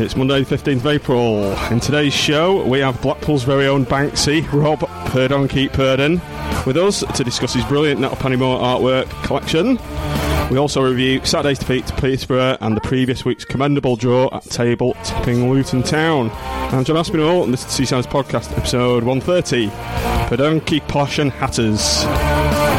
It's Monday, the 15th of April. In today's show, we have Blackpool's very own Banksy, Rob Purdon Keep Purdon, with us to discuss his brilliant Nat Pennymore artwork collection. We also review Saturday's defeat to Peterborough and the previous week's commendable draw at table tipping Luton Town. I'm John Aspinall, and this is Seaside's podcast, episode 130. Purdon Keep Posh and Hatters.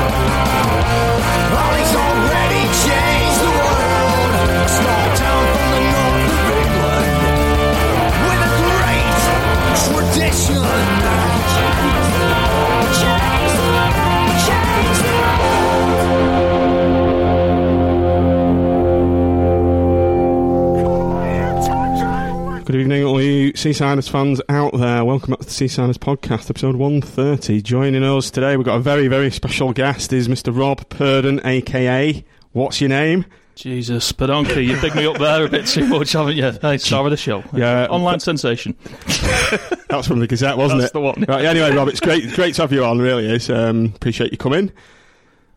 Good evening, all you Seasiders fans out there. Welcome back to the Seasiders podcast, episode 130. Joining us today, we've got a very, very special guest, is Mr. Rob Purdon, aka What's Your Name? Jesus, Pedonki, you picked me up there a bit too much, haven't you? Hey, star of the show. Yeah. Online sensation. That's from the Gazette, wasn't That's it? the one. Right, anyway, Rob, it's great, great to have you on, really is. Um, appreciate you coming.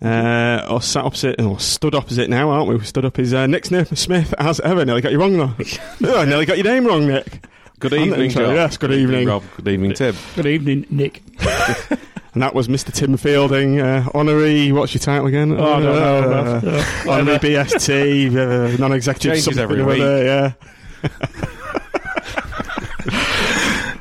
Uh, or sat opposite, or stood opposite now, aren't we? We stood up is uh, Nick Smith, Smith, as ever. Nearly got you wrong, though. oh, nearly got your name wrong, Nick. Good evening, intro, John. yes, good evening. Rob. Good evening, Tim. Good evening, Nick. And that was Mr. Tim Fielding, uh, honorary, what's your title again? Oh, I don't know. Uh, honorary BST, uh, non-executive Changes something every week. other, yeah.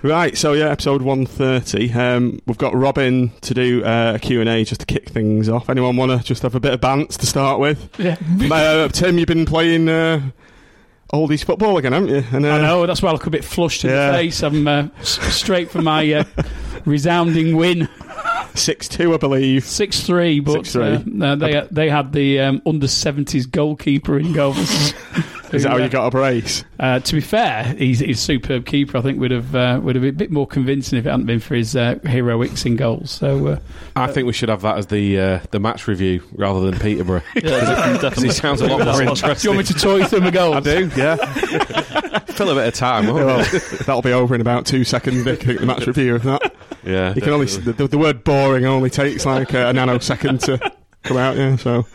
Right, so yeah, episode 130. Um, we've got Robin to do uh, a Q&A just to kick things off. Anyone want to just have a bit of bants to start with? Yeah. Uh, Tim, you've been playing uh, oldies football again, haven't you? And, uh, I know, that's why I look a bit flushed in Yeah. the face. I'm uh, s- straight for my uh, resounding win. 6-2, I believe. 6 3, but 6-3. Uh, uh, they, they had the um, under 70s goalkeeper in goal. Is that how you got a brace? Uh, to be fair, he's, he's a superb keeper. I think would have uh, would have been a bit more convincing if it hadn't been for his uh, heroics in goals. So uh, I think we should have that as the uh, the match review rather than Peterborough. Yeah, definitely. Because he sounds a lot more interesting. do you want me to toy through my goals? I do, yeah. Fill a bit of time, won't well, that'll be over in about two seconds, Nick, I think, the match review of that. Yeah. You can only definitely. the, the word boring only takes like a, nanosecond to come out. Yeah, so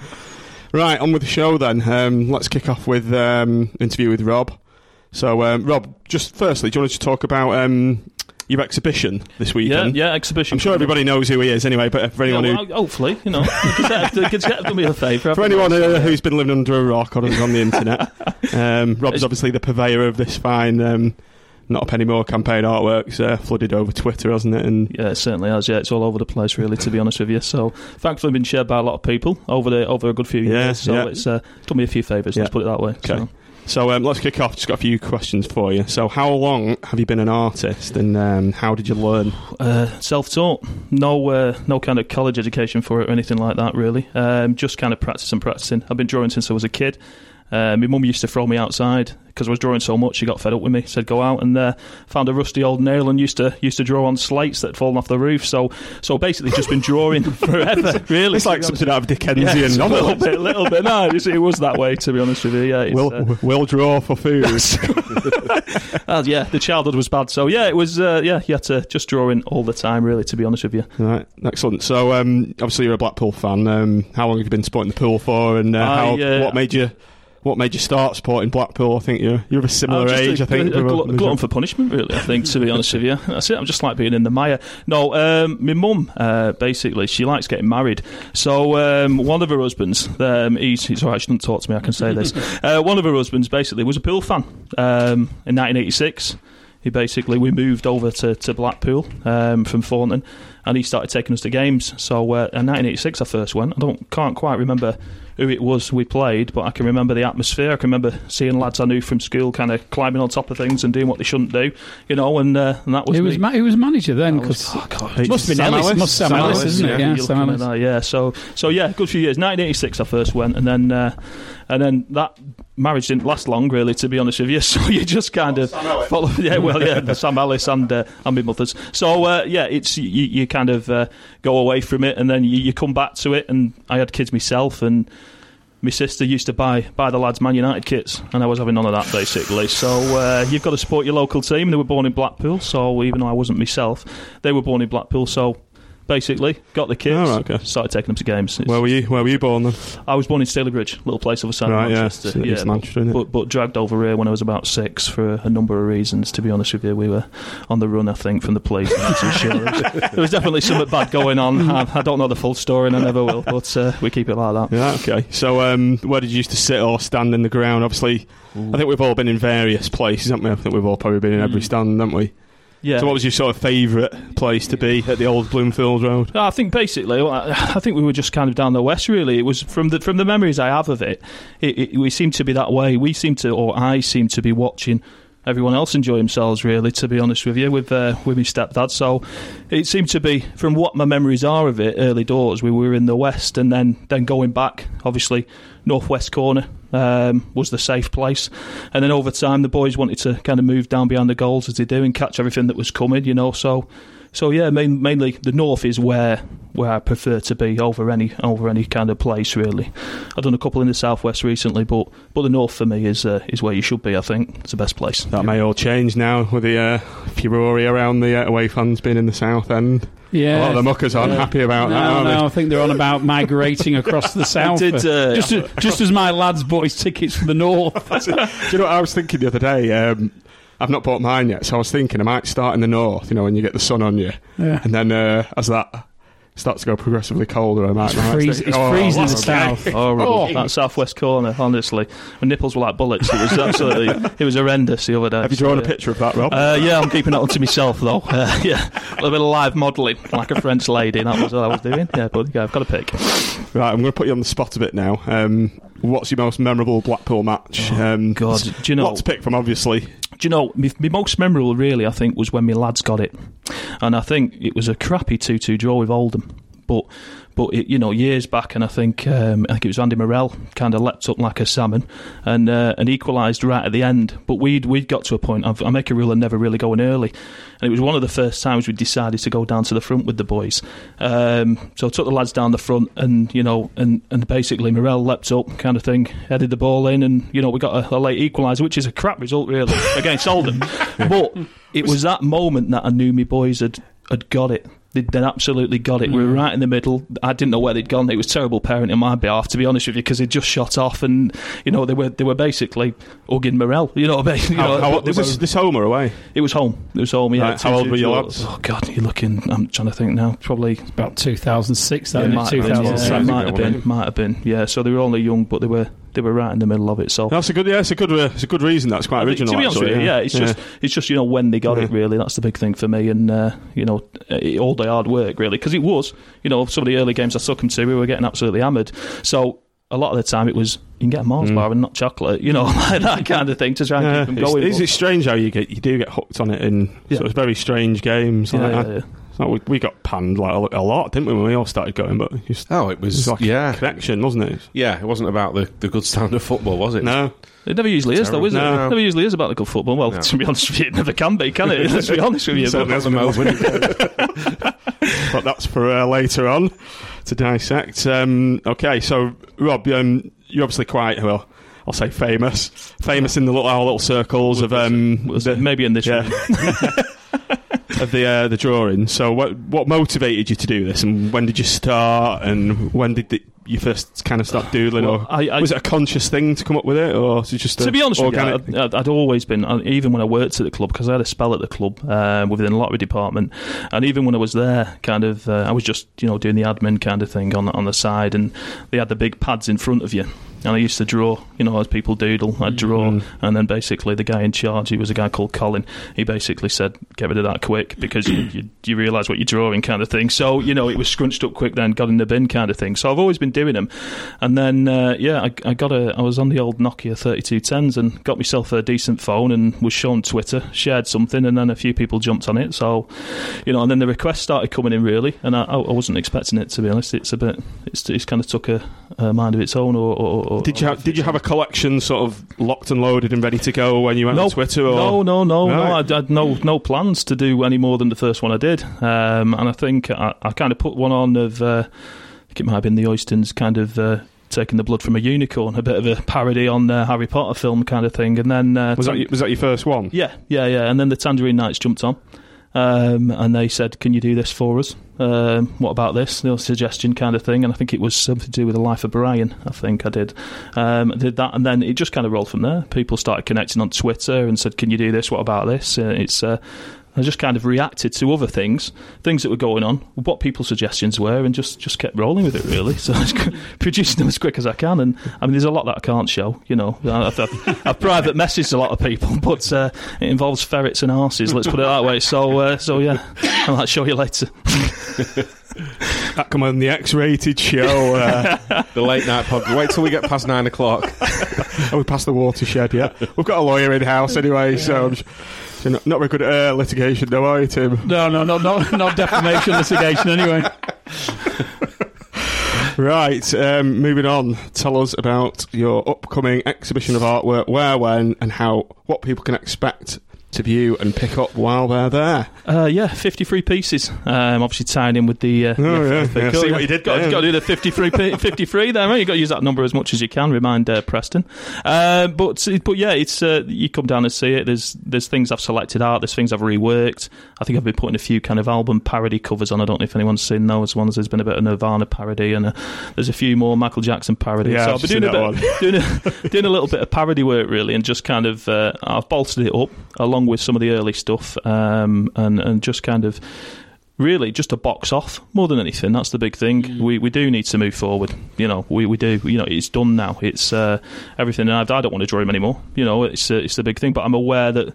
right on with the show then. Um, let's kick off with um, interview with Rob. So um, Rob, just firstly, do you want to talk about um, your exhibition this weekend? yeah, exhibition. I'm sure everybody knows who he is anyway, but for Yeah, anyone well, who hopefully, you know, the Gazette have done me a favour. for anyone uh, who's been living under a rock or is on the internet, um, Rob's obviously the purveyor of this fine. Um, not a penny more campaign artworks uh, flooded over Twitter, hasn't it? And Yeah, it certainly has. Yeah, it's all over the place, really. To be honest with you, so thankfully been shared by a lot of people over the over a good few Yeah, years. So yeah. it's uh, done me a few favours. Yeah. Let's put it that way. Okay. So, So um, let's kick off. Just got a few questions for you. So, how long have you been an artist, and um, how did you learn? uh, self-taught, no uh, no kind of college education for it or anything like that. Really, um, just kind of practice and practicing. I've been drawing since I was a kid. Uh, my mum used to throw me outside because I was drawing so much. She got fed up with me. Said go out and uh, found a rusty old nail and used to used to draw on slates that had fallen off the roof. So so basically just been drawing forever. Really, It's like something out of Dickensian. Yeah, it's a little bit, a little bit. No, it, it was that way. To be honest with you, yeah. It's, We'll, uh, we'll draw for food. yeah, the childhood was bad. So yeah, it was. Uh, yeah, you had to just draw in all the time. Really, to be honest with you. right, excellent. So, um, obviously, you're a Blackpool fan. Um, how long have you been supporting the pool for, and uh, I, how, uh, what made you what made you start supporting Blackpool? I think you're you're of a similar just age. a, I think. a, a glut- glutton for punishment, really. I think, to be honest with you, that's it. I'm just like being in the mire. No, um, my mum uh, basically she likes getting married. So um, one of her husbands, um, he's, he's all right. She doesn't talk to me. I can say this. uh, one of her husbands basically was a pool fan um, in 1986. He basically we moved over to, to Blackpool um, from Thornton, and he started taking us to games. So uh, in 1986, I first went. I don't can't quite remember who it was we played, but I can remember the atmosphere. I can remember seeing lads I knew from school kind of climbing on top of things and doing what they shouldn't do, you know. And uh, and that was He was ma- was manager then was- because oh, God. must have been Sam Ellis, Ellis? must Sam, Sam Ellis, Ellis, isn't it? yeah. Yeah, Sam Ellis. that, yeah. So, so yeah, good few years. 1986, I first went, and then, uh, and then that marriage didn't last long, really, to be honest with you. So you just kind of follow, yeah, well, yeah, Sam Ellis and uh, and my mother's. So uh, yeah, it's you, you kind of uh, go away from it, and then you, you come back to it. And I had kids myself, and my sister used to buy buy the lads Man United kits, and I was having none of that basically. So uh, you've got to support your local team. They were born in Blackpool, so even though I wasn't myself, they were born in Blackpool. So basically, got the kits, Oh, right, okay. started taking them to games. It's- Where were you? Where were you born then? I was born in Stalybridge, little place other side Right, of yeah, Manchester. it's East Manchester, it? but but dragged over here when I was about six for a, a number of reasons. To be honest with you, we were on the run, I think, from the police. I'm not too sure. There was, definitely something bad going on. I, I don't know the full story, and I never will. But uh, we keep it like that. Yeah, okay. So, um, where did you used to sit or stand in the ground? Obviously, I think we've all been in various places, haven't we? I think we've all probably been in every stand, haven't we? Yeah. So, what was your sort of favourite place to be at the old Bloomfield Road? I think basically, I think we were just kind of down the west. Really, it was from the from the memories I have of it. It, it we seemed to be that way. We seemed to, or I seemed to be watching everyone else enjoy themselves. Really, to be honest with you, with uh, with my stepdad. So it seemed to be from what my memories are of it. Early doors, we were in the west, and then then going back, obviously northwest corner um, was the safe place. And then over time, the boys wanted to kind of move down behind the goals as they do and catch everything that was coming. You know, so. So yeah, main, mainly the north is where where I prefer to be over any over any kind of place really. I've done a couple in the southwest recently, but but the north for me is uh, is where you should be. I think it's the best place. That may all change now with the uh, furore around the uh, away fans being in the south end. Yeah. A lot of the muckers aren't Yeah. happy about that, No, are no, they? I think they're on about migrating across the south. did, uh, just, as, just as my lads bought his tickets for the north. Do you know what I was thinking the other day? Um, I've not bought mine yet, so I was thinking I might start in the north, you know, when you get the sun on you. Yeah. And then uh, as that starts to go progressively colder, I might. It's, I might freeze, think, it's oh, freezing in the south. okay. Horrible. Oh. That southwest corner, honestly, my nipples were like bullets. It was absolutely, it was horrendous the other day. Have you So, drawn a yeah. picture of that, Rob? Uh, yeah, I'm keeping it onto myself though. Uh, yeah, a little bit of live modelling, like a French lady. That was what I was doing. Yeah, but yeah, I've got a pick. right, I'm going to put you on the spot a bit now. Um, what's your most memorable Blackpool match? um, Oh, God, s- do you know- Lot to pick from, obviously. Do you know, my, most memorable really, I think, was when my lads got it. And I think it was a crappy 2 2 draw with Oldham. But, but it, you know, years back, and I think um, I think it was Andy Morrell kind of leapt up like a salmon and uh, and equalised right at the end. But we'd we'd got to a point. I've, I make a rule of never really going early, and it was one of the first times we decided to go down to the front with the boys. Um, so I took the lads down the front, and you know, and and basically Morrell leapt up, kind of thing, headed the ball in, and you know, we got a, a late equaliser, which is a crap result really against Oldham. but it was that moment that I knew my boys had had got it. They'd, they'd absolutely got it. We were mm. right in the middle. I didn't know where they'd gone. It was terrible parenting on my behalf, to be honest with you, because they just shot off, and you know they were they were basically hugging Morrell. You know, you How, know, how, was this, were- this home or away? it was home. It was home. Yeah. Right, how old were your lads? Oh God, you're looking. I'm trying to think now. Probably About 2006, that it isn't might it? have been. Yeah, it might have been. Might have been. Yeah. So they were only young, but they were they were right in the middle of it. So That's a good. Yeah, it's a good. Uh, it's a good reason. That's quite I think- original. to be honest actually, with you, yeah, it's just it's just you know when they got it. Really, that's the big thing for me, and uh, you know it, all the hard work really because it was you know some of the early games I took them to, we were getting absolutely hammered. So a lot of the time it was you can get a Mars bar and not chocolate, you know, like that kind of thing to try and Mm. Yeah, keep them going. it's, but- it's strange how you get you do get hooked on it in Yeah. sort of very strange games yeah, like yeah, that. yeah. So we, we got panned like a, a lot, didn't we, when we all started going? But just, Oh, it was, like yeah. a connection, wasn't it? Yeah, it wasn't about the, the good standard of football, was it? No, It never usually is, though, is it? No. It never usually is about the good football. Well, No. to be honest with you, it never can be, can it? Let's be honest with you. Certainly But- hasn't been. but that's for uh, later on to dissect. Um, okay, so Rob, um, you're obviously quite well. I'll say famous, famous in the little our little circles of um, the- maybe in this yeah. of the uh, the drawing. So what what motivated you to do this, and when did you start, and when did the, you first kind of start doodling, Well, or I- I- was it a conscious thing to come up with it, or was it just a to be honest organic? with you, I'd, I'd always been, uh, even when I worked at the club, because I had a spell at the club uh, within the lottery department, and even when I was there, kind of, uh, I was just, you know, doing the admin kind of thing on on the side, and they had the big pads in front of you. And I used to draw, you know, as people doodle, I'd draw, Mm. and then basically the guy in charge, he was a guy called Colin, he basically said, get rid of that quick because you, you, you realise what you're drawing kind of thing. So, you know, it was scrunched up quick then, got in the bin kind of thing. So I've always been doing them. And then, uh, yeah, I, I got a, I was on the old Nokia 3210s and got myself a decent phone and was shown Twitter, shared something, and then a few people jumped on it. So, you know, and then the requests started coming in really, and I, I wasn't expecting it to be honest. It's a bit, it's, it's kind of took a, a mind of its own. Or, or, or Did you have, did you have a collection sort of locked and loaded and ready to go when you went no, on Twitter? Or? No, no, no, no. Right. I had no no plans to do any more than the first one I did, um, and I think I, I kind of put one on of. Uh, I think it might have been the Oystons, kind of. Uh, Taking the blood from a unicorn, a bit of a parody on the Harry Potter film kind of thing, and then uh, Was that was that your first one? yeah, yeah, yeah, and then the Tangerine Knights jumped on, um, and they said, "Can you do this for us? Um, what about this?" Know, suggestion kind of thing, and I think it was something to do with the life of Brian. I think I did, um, did that, and then it just kind of rolled from there. People started connecting on Twitter and said, "Can you do this? What about this?" Uh, it's uh, I just kind of reacted to other things, things that were going on, what people's suggestions were, and just, just kept rolling with it really. So I was producing them as quick as I can. And I mean, there's a lot that I can't show. You know, I've, I've, I've private messaged a lot of people, but uh, it involves ferrets and arses. Let's put it that way. So, uh, so yeah, I might show you later. That come on the X-rated show. Uh, The late night pod. Wait till we get past nine o'clock. are we past the watershed yet? We've got a lawyer in house anyway, so I'm. So not, not very good at uh, litigation, though, are you, Tim? No, no, no, not not defamation litigation. Anyway, Right, um, moving on. Tell us about your upcoming exhibition of artwork, where, when, and how, what people can expect to view and pick up while they're there. Uh, yeah, 53 pieces. Um, obviously tying in with the. Uh, Oh, yeah, yeah, Cup. see what you did got, got to do the 53, p- 53 there, right? You've got to use that number as much as you can. Remind uh, Preston. Uh, but but yeah, it's uh, you come down and see it. There's there's things I've selected out. There's things I've reworked. I think I've been putting a few kind of album parody covers on. I don't know if anyone's seen those ones. There's been a bit of Nirvana parody and uh there's a few more Michael Jackson parody. Yeah, so I've been doing a bit, doing a, doing a little bit of parody work really, and just kind of uh, I've bolstered it up along with some of the early stuff, um, and and just kind of really just a box off more than anything. That's the big thing. We we do need to move forward. You know, we, we do. You know, it's done now. It's uh, everything. And I, I don't want to draw him anymore. You know, it's uh, it's the big thing. But I'm aware that.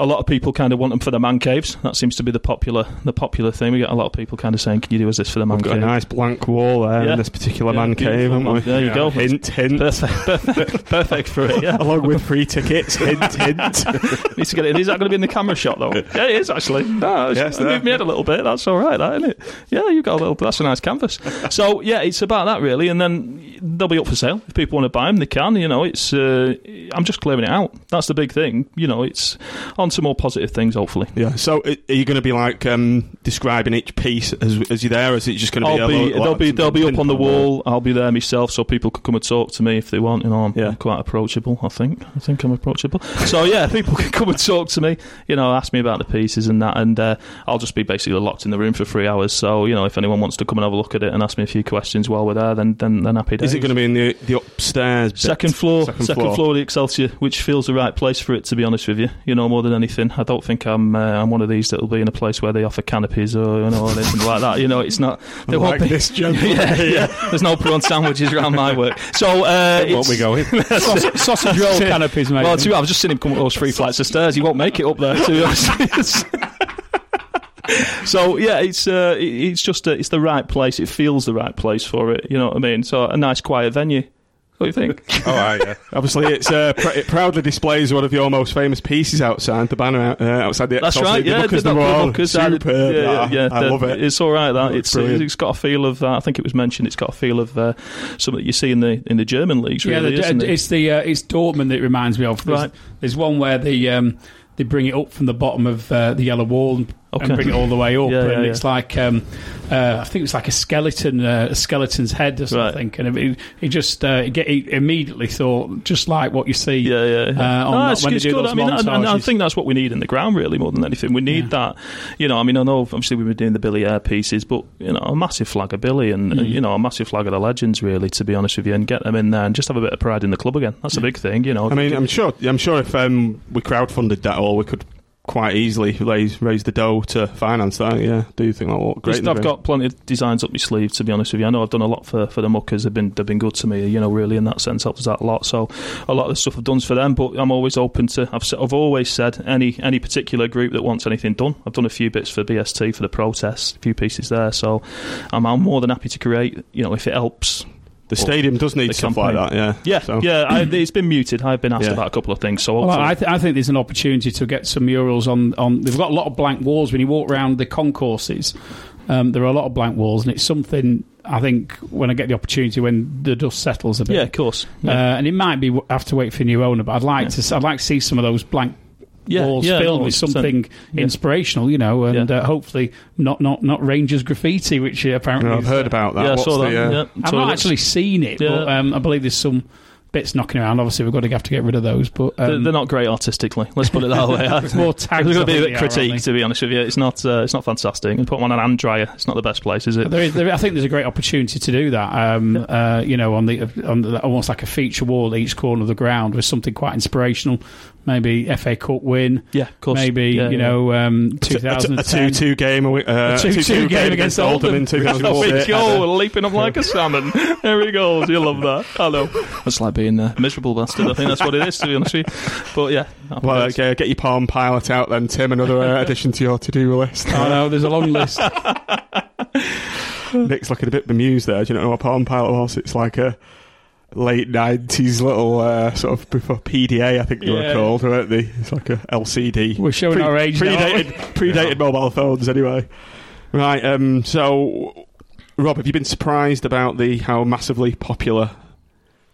A lot of people kind of want them for the man caves. That seems to be the popular the popular thing. We get a lot of people kind of saying, "Can you do us this for the man We've got a nice blank wall there Yeah. in this particular Yeah, man cave, haven't we? There you go. Hint, hint. Perfect, perfect, perfect for it. Yeah, Along with free tickets, hint, hint. needs to get it. Is that going to be in the camera shot though? Yeah, it is actually. No, Yes, I there. moved my head a little bit. That's all right, that isn't it? Yeah, you got a little. That's a nice canvas. So yeah, it's about that really, and then they'll be up for sale if people want to buy them. They can. You know, it's. Uh, I'm just clearing it out. That's the big thing. You know, it's on to more positive things. Hopefully. Yeah. So, are you going to be like um, describing each piece as as you're there? Or is it just going to be? I'll a be, they'll be they'll be up on the wall. I'll be there myself, so people can come and talk to me if they want. You know, I'm Yeah. quite approachable. I think I think I'm approachable. So yeah, people can come and talk to me. You know, ask me about the pieces and that, and uh, I'll just be basically locked in the room for three hours. So you know, if anyone wants to come and have a look at it and ask me a few questions while we're there, then then, then happy days. Is it going to be in the the upstairs? bit? Second floor, Second second, floor. floor. of the Excelsior, which feels the right place for it. To be honest with you, you know more than anything. I don't think I'm uh, I'm one of these that'll be in a place where they offer canopies or you know or anything like that. You know, it's not. There Like won't be. this gentleman. yeah, yeah. There's no prawn sandwiches around my work. So uh, Won't we go in? sausage, sausage roll canopies, mate. Well, to, I've just seen him come up those three flights of stairs. He won't make it up there. To be honest. so yeah, it's uh, it's just a, it's the right place. It feels the right place for it. You know what I mean? So a nice quiet venue. What do you think? Oh, right, yeah. Obviously, it's uh, pr- it proudly displays one of your most famous pieces outside the banner out, uh, outside the That's Excelsior, right. the Yeah, Bookers the, number the one. Bookers added- Superb. Yeah, yeah, Ah, yeah, I the- love it. It's all right. That Looks it's brilliant. it's got a feel of. Uh, I think it was mentioned. It's got a feel of uh, something that you see in the in the German leagues. Really, yeah, isn't the, it? it's the uh, it's Dortmund that it reminds me of. There's, Right. there's one where the um, they bring it up from the bottom of uh, the yellow wall and, Okay. and bring it all the way up, Yeah, yeah, and yeah. it's like um, uh, I think it's like a skeleton, uh, a skeleton's head or something, and it, it just uh, it get it immediately thought just like what you see. Yeah, yeah. yeah. Uh, on No, it's, when it's good. I mean, and, and I think that's what we need in the ground, really, more than anything. We need that. You know, I mean, I know obviously we've been doing the Billy Ayre pieces, but you know, a massive flag of Billy, and Mm. uh, you know, a massive flag of the legends, really. To be honest with you, and get them in there and just have a bit of pride in the club again. That's a big thing, you know. I mean, I'm sure. I'm sure if um, we crowdfunded that all, we could quite easily raise raise the dough to finance that. Yeah, do you think that what great? I've got plenty of designs up my sleeve. To be honest with you, I know I've done a lot for, for the muckers. They've been they've been good to me. You know, really in that sense, helps us out a lot. So a lot of the stuff I've done for them. But I'm always open to. I've I've always said any any particular group that wants anything done. I've done a few bits for BST for the protest, a few pieces there. So I'm, I'm more than happy to create. You know, if it helps. The stadium does need the stuff campaign. like that. Yeah, Yeah, So- yeah. I, it's been muted. I've been asked Yeah. about a couple of things. So Well, I, th- I think there's an opportunity to get some murals on, on. They've got a lot of blank walls when you walk around the concourses. Um, there are a lot of blank walls, and it's something I think when I get the opportunity when the dust settles a bit. yeah, of course. Uh, and it might be w- have to wait for a new owner, but I'd like Yeah. to. s- I'd like to see some of those blank yeah, walls yeah, filled no, with 100%. something Yeah. inspirational, you know, and Yeah. uh, hopefully not not not Rangers graffiti, which uh, apparently No, I've heard uh, about that. Yeah, I What's saw that. the, uh, yeah. I've So not actually seen it, Yeah. but um, I believe there's some bits knocking around. Obviously, we've got to have to get rid of those, but They're, um, they're not great artistically. Let's put it that way. It's more tags, There's I going to be a bit they are, critique, aren't to be honest with you. It's not. Uh, it's not fantastic. And put them on an hand dryer. It's not the best place, is it? There is, there, I think there's a great opportunity to do that. Um, uh, you know, on the on the, almost like a feature wall at each corner of the ground with something quite inspirational. Maybe FA Cup win. Yeah, of course. Maybe Yeah, you yeah. know um, a t- a 2010. two-two game, uh, A 2-2 game against Oldham in Oldham. There we 2006. go, leaping up like a salmon. There he goes. You love that. I know. That's like being a miserable bastard. I think that's what it is, to be honest with you. But yeah. Well, okay, get your Palm Pilot out then, Tim. Another uh, addition to your to-do list. I know there's a long list. Nick's looking a bit bemused there. Do you know what a Palm Pilot was? It's like a late nineties little uh, sort of before PDA, I think they were called, weren't they? It's like a LCD. We're showing our age now. Predated, predated mobile phones, anyway. Right. Um. So, Rob, have you been surprised about the how massively popular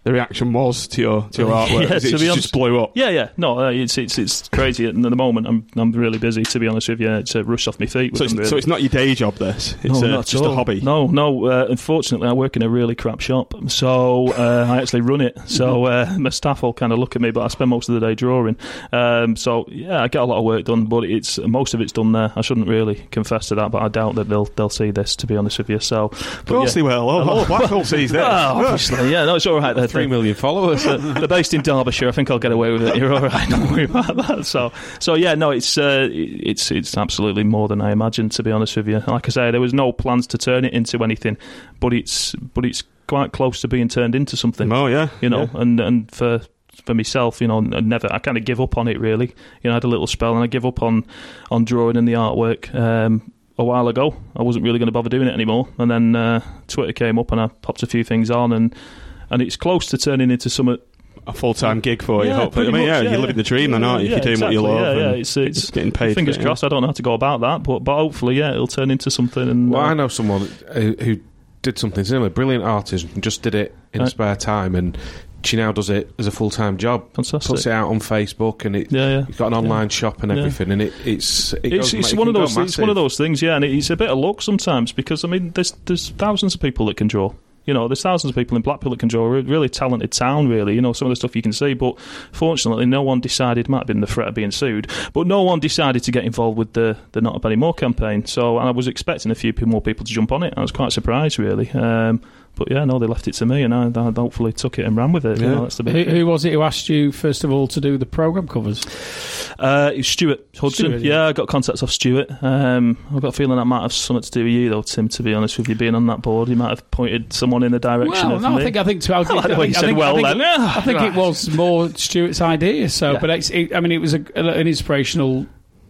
the reaction was to your to your artwork? Yeah, it to be just honest- blew up. Yeah, yeah. No, uh, it's it's it's crazy. At the moment, I'm I'm really busy. To be honest with you, it's a rush off my feet. So it's, really. so it's not your day job. This it's no, uh, not just all. a hobby. No, no. Uh, unfortunately, I work in a really crap shop, so uh, I actually run it. So uh, my staff all kind of look at me, but I spend most of the day drawing. Um, so yeah, I get a lot of work done, but it's most of it's done there. I shouldn't really confess to that, but I doubt that they'll they'll see this. To be honest with you, so Of course they will. Oh, oh Blackpool sees this. Oh, obviously, yeah. No, it's all right. Three million followers. they're, they're based in Derbyshire. I think I'll get away with it. You're all right. Don't worry about that. So, so yeah, no, it's uh, it's it's absolutely more than I imagined. To be honest with you, like I say, there was no plans to turn it into anything, but it's but it's quite close to being turned into something. Oh yeah, You know, Yeah. and and for for myself, you know, I never I kind of give up on it. Really, you know, I had a little spell and I give up on on drawing and the artwork. Um, a while ago, I wasn't really going to bother doing it anymore, and then uh, Twitter came up, and I popped a few things on, and and it's close to turning into some a full time gig for you. Yeah, hopefully, I mean, much, yeah, yeah, you're living the dream, then, aren't you? Yeah, if you're doing exactly, what you love, Yeah, yeah. and It's, it's getting paid. Fingers for it, yeah. crossed. I don't know how to go about that, but but hopefully, yeah, it'll turn into something. And Well, uh, I know someone who, who did something similar. Brilliant artist, and just did it in Right. spare time, and she now does it as a full time job. Fantastic. Puts it out on Facebook, and it, Yeah, yeah. you've got an online shop and Yeah. everything, and it, it's it it's, goes, it's it one of those. It's one of those things, yeah, and it's a bit of luck sometimes because I mean, there's there's thousands of people that can draw. You know, there's thousands of people in Blackpool that can draw. A really talented town, really. You know, some of the stuff you can see, but fortunately, no one decided. Might have been the threat of being sued, but no one decided to get involved with the the Not Up More campaign. So, I was expecting a few more people to jump on it. I was quite surprised, really. Um, but yeah, no, they left it to me, and I, I hopefully took it and ran with it. You know, that's the big Who, who was it who asked you first of all to do the program covers? Uh, it was Stuart Hudson. Stuart, yeah. yeah. I got contacts off Stuart. Um, I've got a feeling that might have something to do with you, though, Tim. To be honest with you, being on that board, you might have pointed someone in the direction Well, of no, me. I think I think to, I, think, the way I you think, said think, well I think, then. Yeah. I think it was more Stuart's idea. So, Yeah. but it's, it, I mean, it was a, an inspirational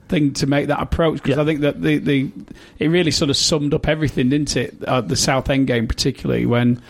thing to make that approach because Yeah. I think that the, the it really sort of summed up everything, didn't it? Uh, the South End game, particularly when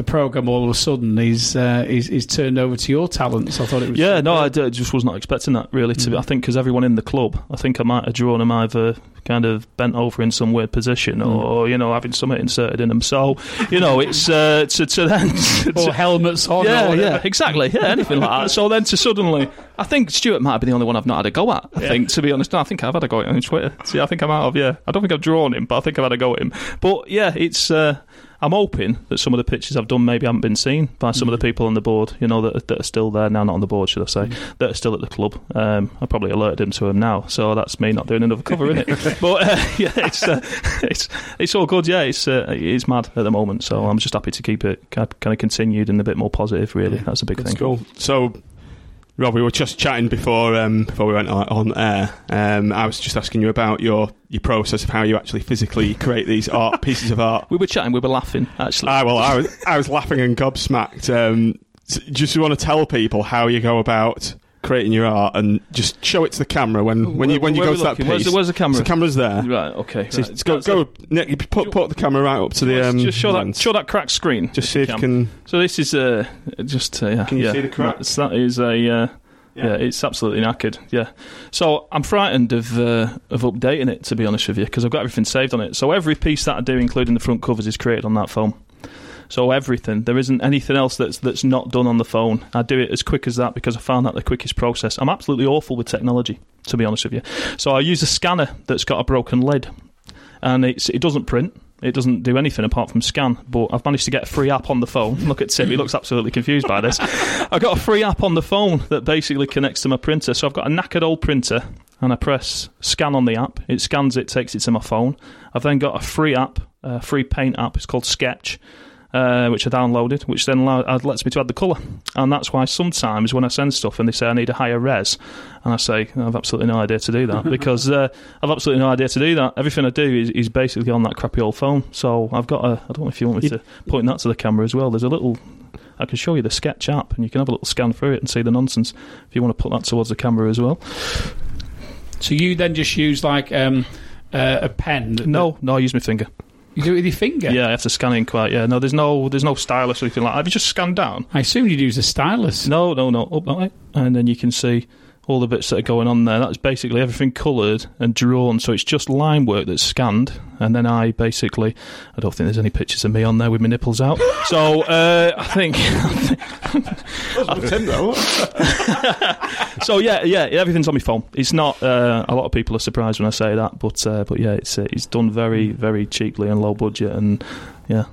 the program all of a sudden is uh, turned over to your talents. I thought it was Yeah, no, I d- just was not expecting that really. To be, I think because everyone in the club, I think I might have drawn them either kind of bent over in some weird position or you know having something inserted in them. So you know, it's uh, to to then or helmets on. or yeah, yeah, exactly, yeah, anything like that. So then to suddenly, I think Stuart might been the only one I've not had a go at. I think, to be honest, no, I think I've had a go at him on Twitter. See, I think I'm out of yeah. I don't think I've drawn him, but I think I've had a go at him. But yeah, it's. Uh, I'm hoping that some of the pictures I've done maybe haven't been seen by some of the people on the board, you know, that, that are still there now, not on the board, should I say, that are still at the club. Um, I probably alerted him to them now, so that's me not doing another cover, isn't it? But uh, yeah, it's, uh, it's it's all good. Yeah, it's uh, it's mad at the moment, so I'm just happy to keep it kind of continued and a bit more positive. Really, that's a big thing. Cool. So, Rob, we were just chatting before um, before we went on- on air. Um, I was just asking you about your, your process of how you actually physically create these art pieces of art. We were chatting, we were laughing actually. Ah, well, I was I was laughing and gobsmacked. Um, s- just want to tell people how you go about creating your art and just show it to the camera when, when you when you go to that piece. Where's the- where's the camera? So the camera's there. Right, okay. So just go That's go a- Nick. You put put the camera right up to the um. just show that show that cracked screen. Just see if you can. So this is uh, just uh, yeah. Can you yeah. see the cracks? That is a. Uh, yeah. it's absolutely knackered. Yeah, so I'm frightened of uh, of updating it to be honest with you because I've got everything saved on it. So every piece that I do, including the front covers, is created on that phone. So everything, there isn't anything else that's that's not done on the phone. I do it as quick as that because I found that the quickest process. I'm absolutely awful with technology, to be honest with you. So I use a scanner that's got a broken lid, and it doesn't print. It doesn't do anything apart from scan, but I've managed to get a free app on the phone. Look at Tim, he looks absolutely confused by this. I've got a free app on the phone that basically connects to my printer. So I've got a knackered old printer, and I press scan on the app. It scans it, takes it to my phone. I've then got a free app, a free paint app. It's called Sketch. Uh, which I downloaded, which then allow, uh, lets me to add the colour, and that's why sometimes when I send stuff and they say I need a higher res, and I say I've absolutely no idea to do that because uh, I've absolutely no idea to do that. Everything I do is, is basically on that crappy old phone. So I've got a. I don't know if you want me to point that to the camera as well. There's a little. I can show you the Sketch app, and you can have a little scan through it and see the nonsense. If you want to put that towards the camera as well. So you then just use like um, uh, a pen. No, no, I use my finger. You do it with your finger. Yeah, I have to scan in quite. Yeah, no, there's no, there's no stylus or anything like. that. Have you just scanned down? I assume you'd use a stylus. No, no, no. Oh, Up that way. And then you can see all the bits that are going on there. That's basically everything coloured and drawn. So it's just line work that's scanned. And then I basically, I don't think there's any pictures of me on there with my nipples out. So uh, I think. Tim, though. so yeah, yeah, everything's on my phone. It's not. Uh, a lot of people are surprised when I say that, but uh, but yeah, it's uh, it's done very very cheaply and low budget, and yeah,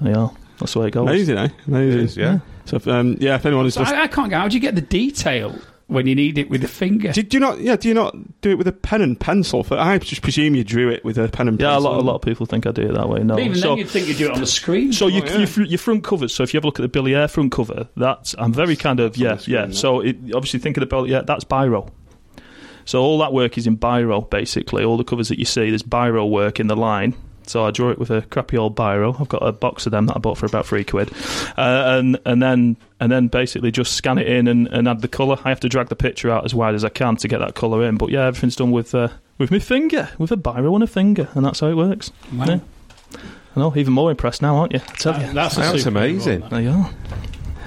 they are. That's the way it goes. Amazing, eh? Amazing. It is, yeah. So, if, um, yeah, if anyone is So just. I, I can't get. How do you get the detail when you need it with the finger? do, do you not? Yeah, do you not do it with a pen and pencil? For I just presume you drew it with a pen and pencil. Yeah, a lot, a lot of people think I do it that way. No, Even so, then, you'd think you'd do it on the screen. So you, Oh, yeah. your, your front covers. So if you have a look at the Billy Ayre front cover, that's I'm very kind of yeah screen, yeah. yeah. So it, obviously think about the yeah that's biro. So all that work is in biro basically. All the covers that you see, there's biro work in the line. So I draw it with a crappy old biro. I've got a box of them that I bought for about three quid, uh, and and then and then basically just scan it in and, and add the colour. I have to drag the picture out as wide as I can to get that colour in. But yeah, everything's done with uh, with my finger, with a biro and a finger, and that's how it works. Wow. Yeah. I know, even more impressed now, aren't you? I tell you. That- that's a Sounds super amazing. one. There you are.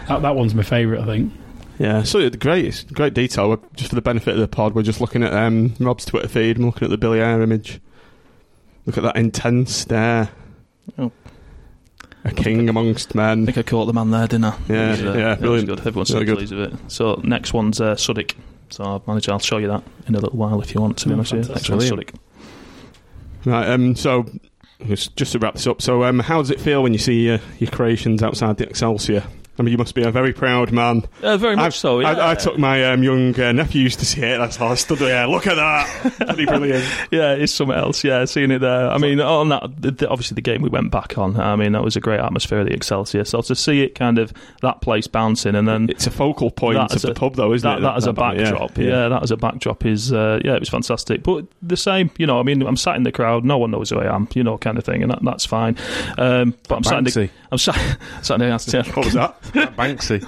That, that one's my favourite, I think. Yeah, so it's great. Great detail. Just for the benefit of the pod, we're just looking at um, Rob's Twitter feed. I'm looking at the Billy Ayre image. Look at that intense stare. Oh. A king amongst men. I think I caught the man there, didn't I? Yeah, It was, uh, yeah, brilliant. good. Everyone's Really so good. pleased with it. So next one's uh, Suddick. So I'll manage. I'll show you that in a little while if you want. To be Oh, honest with you, next one's fantastic. Suddick. Right. Um. So, just just to wrap this up. So, um, how does it feel when you see uh, your creations outside the Excelsior? I mean, you must be a very proud man. Uh, very much I've- so. Yeah. I, I took my um, young uh, nephews to see it. That's how I stood there. Look at that. Bloody brilliant. yeah, it's something else. Yeah, seeing it there. I mean, on that, the, the, obviously the game we went back on. I mean, that was a great atmosphere at the Excelsior. So to see it kind of that place bouncing and then It's a focal point That of as the a- pub, though, isn't that, it? that as a banner, yeah. backdrop, yeah, that as a backdrop is uh, yeah, it was fantastic. But the same, you know, I mean, I'm sat in the crowd, no one knows who I am, you know, kind of thing, and that, that's fine. Um, but I'm sat in the. I'm sat, sat in the, yeah, What was that? Banksy.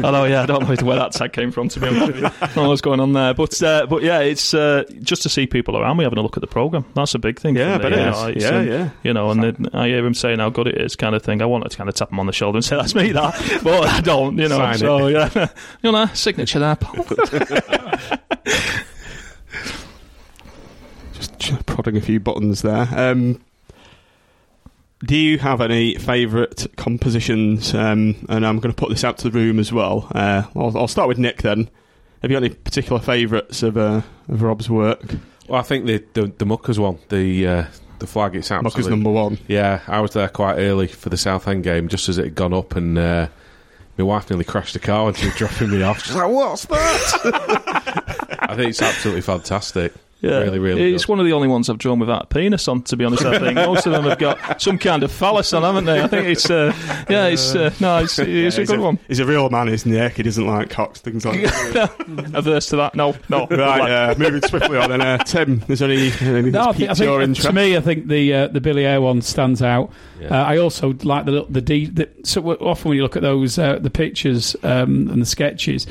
Know, yeah, I don't know where that tag came from. To be honest with you, I don't know what's going on there, but uh, but yeah, it's uh, just to see people around me having a look at the program. That's a big thing. Yeah, for I me, bet it you know, it's, Yeah, um, yeah. You know, and then I hear him saying how good it is, kind of thing. I wanted to kind of tap him on the shoulder and say that's me, that, but I don't. You know, Sign so yeah, you know, signature there. pal. Just prodding a few buttons there. Um, do you have any favourite compositions? Um, and I'm going to put this out to the room as well. Uh, I'll, I'll start with Nick then. Have you got any particular favourites of, uh, of Rob's work? Well, I think the the, the Muckers one, the uh, the flag, it's absolutely. Mucker's number one. Yeah, I was there quite early for the Southend game, just as it had gone up, and uh, my wife nearly crashed the car when she was dropping me off. She's like, "What's that?" I think it's absolutely fantastic. Yeah, really, really. It's good. one of the only ones I've drawn without a penis on. To be honest, I think most of them have got some kind of phallus on, haven't they? I think it's uh, yeah, it's uh, no, it's, it's Yeah, a he's good one. He's a real man, isn't he? He doesn't like cocks, things like that. Averse to that? No, no. right, uh, moving swiftly on. And uh, Tim, is there any, anything No, I think, I think your uh, interest? to me, I think the uh, the Billy Ayre one stands out. Yeah. Uh, I also like the little- the, de- the so often when you look at those uh, the pictures um, and the sketches.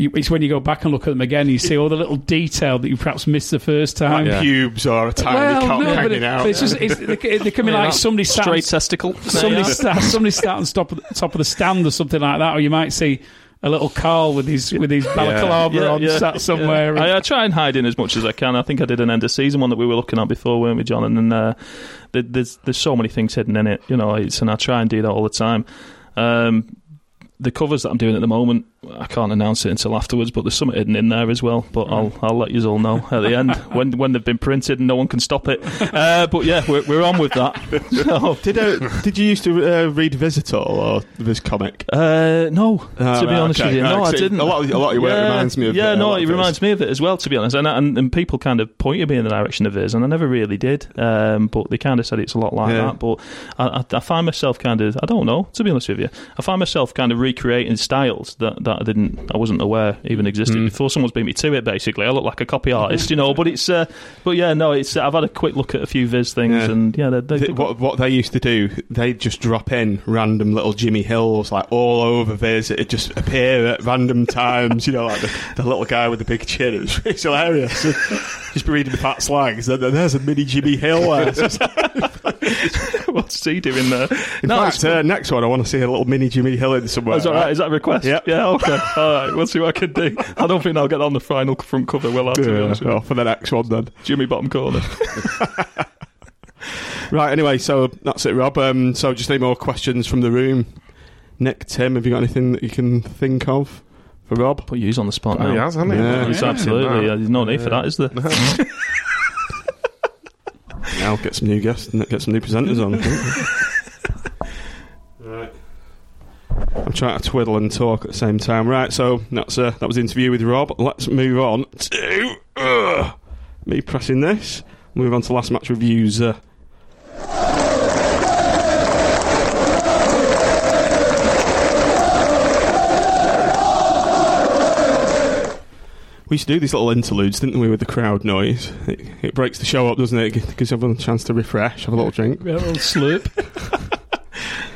You, it's when you go back and look at them again, you see all the little detail that you perhaps missed the first time. like pubes or a tiny well, cock no, hanging it, out. it's just it's, they, they can be Yeah, like somebody sat straight testicle. somebody Yeah. start, somebody start on top of the, top of the stand or something like that, or you might see a little Carl with his with his balaclava on sat somewhere. I, I try and hide in as much as I can. I think I did an end of season one that we were looking at before, weren't we, John? And then uh, there- there's there's so many things hidden in it, you know. It's, and I try and do that all the time. Um, the covers that I'm doing at the moment, I can't announce it until afterwards, but there's something hidden in there as well. But I'll I'll let you all know at the end when when they've been printed and no one can stop it. Uh, but yeah, we're, we're on with that. So, Did uh, did you used to uh, read Visitor or this comic? uh, no, Oh, to be right, honest okay. with you, Right, no, I didn't. a lot of- a lot of your work reminds me of, Yeah, uh, a no, it reminds me of it as well. To be honest, and and, and people kind of pointed me in the direction of his, and I never really did. Um, but they kind of said it's a lot like Yeah. that. But I, I, I find myself kind of, I don't know. To be honest with you, I find myself kind of recreating styles that, that I didn't, I wasn't aware even existed Hmm. before someone's beat me to it. Basically, I look like a copy artist, you know. But it's, uh, but yeah, no, it's. I've had a quick look at a few Viz things, Yeah. and yeah, they're, they're what what they used to do, they'd just drop in random little Jimmy Hills like all over Viz. It'd just appear at random times, you know, like the, the little guy with the big chin. It was, it's hilarious. just be reading the fat slags. There's a mini Jimmy Hill there. What's he doing there? In no, fact, it's- uh, next one I want to see a little mini Jimmy Hill in somewhere. Oh, is that right? Is that a request? Yep. Yeah, okay. All right, we'll see what I can do. I don't think I'll get on the final front cover, will I? To Yeah, honest with well, for the next one then. Jimmy bottom corner. Right, anyway, so that's it, Rob. Um, so just any more questions from the room? Nick, Tim, have you got anything that you can think of for Rob? Put yous on the spot Oh, now. he has, hasn't he? Yeah. Yeah. absolutely. Yeah, there's no need for that, is there? I'll get some new guests and get some new presenters on. right. I'm trying to twiddle and talk at the same time. Right, so that's uh, that was the interview with Rob. Let's move on to uh, me pressing this. Move on to last match reviews. Uh, we used to do these little interludes, didn't we, with the crowd noise? It, it breaks the show up, doesn't it? It gives everyone a chance to refresh, have a little drink. Yeah, A little slurp.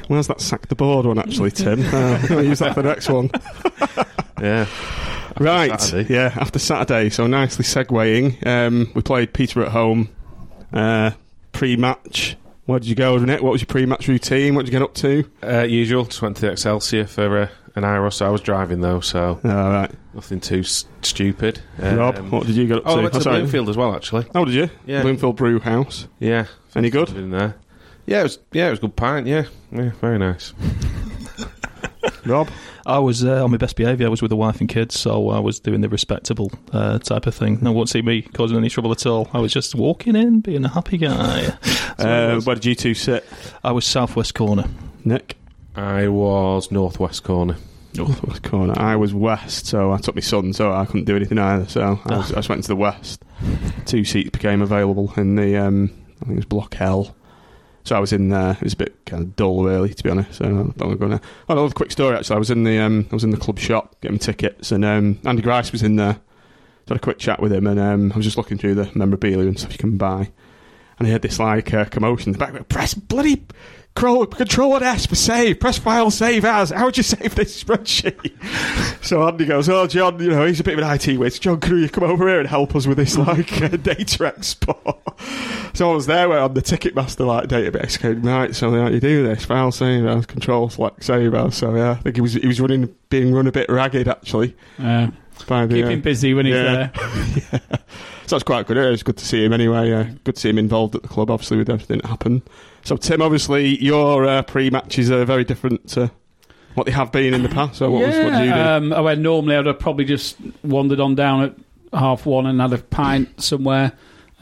Where's that sack the board one actually, Tim? Uh, I'm going to use that for the next one. Yeah. Right. Saturday. Yeah, after Saturday. So nicely segueing. Um, we played Peter at home. Uh, pre-match. Where did you go, Nick? What was your pre-match routine? What did you get up to? Uh, usual, just went to the Excelsior for uh, an hour or so. I was driving though, so All right. nothing too s- stupid. Rob, Um, what did you get up Oh, to? I went to sorry. Bloomfield as well, actually. Oh, did you? Yeah. Bloomfield Brew House. Yeah. Any good? In there. Yeah, it was. Yeah, it was a good pint. Yeah, yeah, very nice. Rob? I was uh, on my best behaviour. I was with the wife and kids, so I was doing the respectable uh, type of thing. No one won't see me causing any trouble at all. I was just walking in, being a happy guy. That's what it Uh, was. where did you two sit? I was southwest corner. Nick? I was northwest corner. Northwest corner. I was west, so I took my son, so I couldn't do anything either. So I, was, I just went to the west. Two seats became available in the, um, I think it was Block L. So I was in there. It was a bit kind of dull, really, to be honest. So I don't want to go there. Oh, another quick story. Actually, I was in the, um, I was in the club shop getting tickets, and um, Andy Grice was in there. So I had a quick chat with him, and um, I was just looking through the memorabilia and stuff you can buy. And he had this like uh, commotion in the back. Press bloody Control, control and S for save. Press file save as. How would you save this spreadsheet? so Andy goes, "Oh, John, you know he's a bit of an IT whiz. John, can you come over here and help us with this like uh, data export?" so I was there where on the Ticketmaster like database going, right. So how you do this? File save as, control select save as. So yeah, I think he was he was running being run a bit ragged actually. Uh, By the, keep uh, him busy when he's yeah. there. So that's quite good. It was good to see him anyway. Uh, good to see him involved at the club, obviously, with everything that happened. So, Tim, obviously, your uh, pre matches are very different to what they have been in the past. So, what, was, what did you do? Um, I went normally I'd have probably just wandered on down at half one and had a pint somewhere.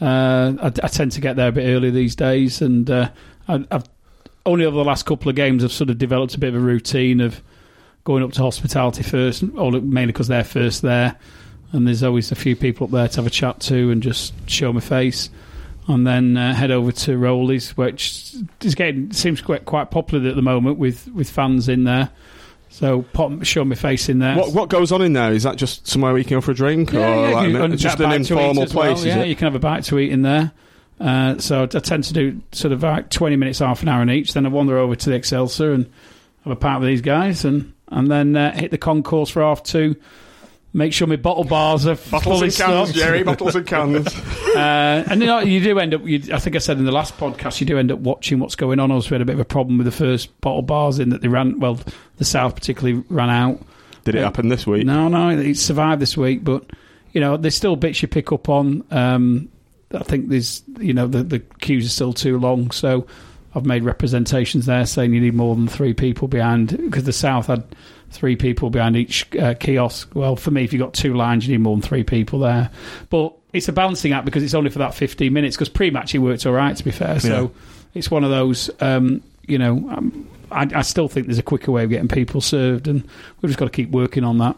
Uh, I, I tend to get there a bit early these days, and uh, I, I've only over the last couple of games I've sort of developed a bit of a routine of going up to hospitality first, mainly because they're first there, and there's always a few people up there to have a chat to and just show my face. And then uh, head over to Rollies, which is getting seems quite quite popular at the moment with, with fans in there. So pop, show my face in there. what, what goes on in there? Is that just somewhere where you can go for a drink? or like, you it's just an informal as well. Yeah, it? you can have a bite to eat in there. Uh, so I tend to do sort of like 20 minutes, half an hour in each. Then I wander over to the Excelsior and have a pint with these guys, and and then uh, hit the concourse for half two. Make sure my bottle bars are Bottles fully and cans, stocked. Jerry. Bottles and cans. Uh, and you know, you do end up. You, I think I said in the last podcast, you do end up watching what's going on. Also, we had a bit of a problem with the first bottle bars in that they ran. Well, the South particularly ran out. Did it happen this week? No, no, it survived this week, but you know, there's still bits you pick up on. Um, I think there's, you know, the the queues are still too long, so I've made representations there saying you need more than three people behind because the South had three people behind each uh, kiosk. Well, for me, if you've got two lines, you need more than three people there. But it's a balancing act because it's only for that 15 minutes. Because pre-match it worked all right, to be fair. So it's one of those, um, you know. Um, I, I still think there's a quicker way of getting people served, and we've just got to keep working on that.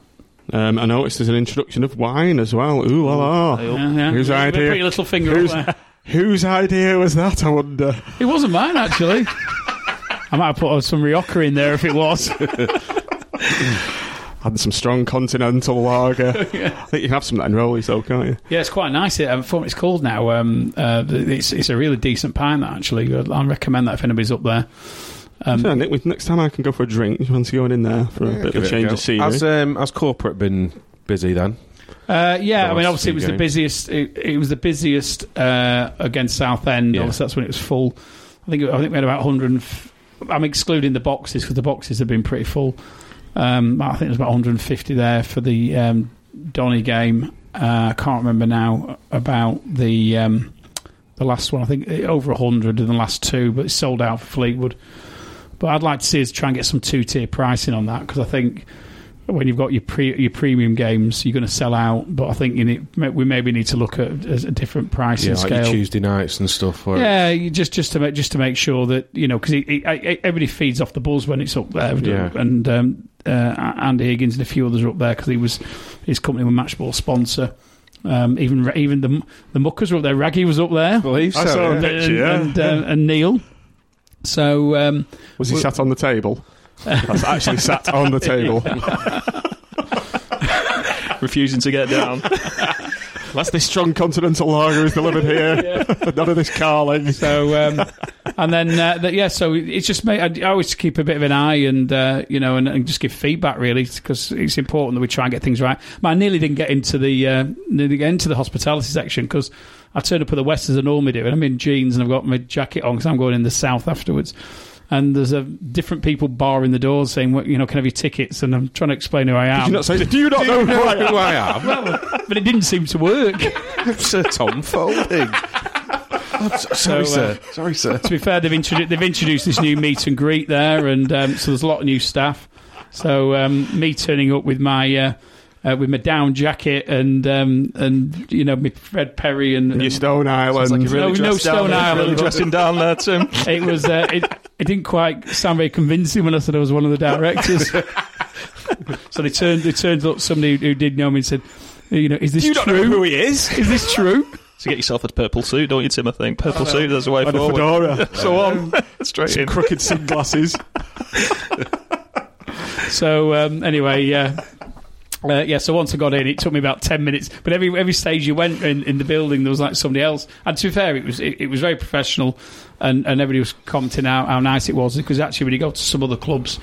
Um, I noticed there's an introduction of wine as well. Ooh la la. Yeah, yeah. Whose Put idea? your little finger Whose, up there. whose idea was that? I wonder. It wasn't mine, actually. I might have put some Rioja in there if it was. Had some strong continental lager. I think you can have some of that in Rollies though, can't you? yeah, it's quite nice. It, um, it's called now. Um, uh, it's, it's a really decent pint, that, actually. I recommend that if anybody's up there. Um, So, Nick, next time I can go for a drink. You fancy go in there for a bit of a change go. of scenery? Has, um, has corporate been busy then? Uh, yeah, The I mean, obviously, it few was the busiest. It, it was the busiest uh, against Southend. Yeah. Obviously, that's when it was full. I think. I think we had about 100. and f- I'm excluding the boxes because the boxes have been pretty full. Um, I think there's about 150 there for the um, Donny game. Uh, I can't remember now about the um, the last one. I think over 100 in the last two, but it's sold out for Fleetwood. But I'd like to see us try and get some two tier pricing on that because I think when you've got your pre, your premium games, you're going to sell out. But I think you need, we maybe need to look at a, a different pricing Yeah, like your scale. Tuesday nights and stuff. Where yeah, you just just to make just to make sure that you know because everybody feeds off the buzz when it's up there, Yeah. and um, uh, Andy Higgins and a few others are up there because he was his company was matchball sponsor. Um, even even the the muckers were up there. Raggy was up there. I believe I so. saw yeah. a and, yeah. and, uh, and Neil. So um, Was he Well- sat on the table? That's actually sat on the table. refusing to get down. That's this strong continental lager is delivered here. None of this carling. So, um, and then uh, that, yeah, so it's just made, I always keep a bit of an eye and uh, you know and, and just give feedback really because it's important that we try and get things right. But I nearly didn't get into the uh, nearly get into the hospitality section because I turned up at the West as I normally do, and I'm in jeans and I've got my jacket on because I'm going in the South afterwards. And there's a different people barring the doors saying, "What you know, can I have your tickets?" And I'm trying to explain who I Did am, you not say, do you not know who I am? Who I am? but it didn't seem to work. Sir Tom Folding. Sorry, So, uh, sir. Sorry, sir. to be fair, they've introduced they've introduced this new meet and greet there, and um, so there's a lot of new staff. So um, me turning up with my uh, uh, with my down jacket and um, and you know my Fred Perry and, Your Stone Island. Like really No, no Stone Island, really dressing down there, Tim. it was uh, it, it didn't quite sound very convincing when I said I was one of the directors. so they turned they turned up somebody who did know me and said, you know, is this you don't know true? who he is. Is this true? So get yourself a purple suit, don't you, Tim? I think purple suit. There's a way And a forward. fedora. So on, straight Some in. crooked sunglasses. So um, anyway, yeah. Uh, yeah, so once I got in, it took me about ten minutes. But every every stage you went in, in the building, there was like somebody else. And to be fair, it was it, it was very professional, and, and everybody was commenting how, how nice it was. Because actually, when you go to some other clubs,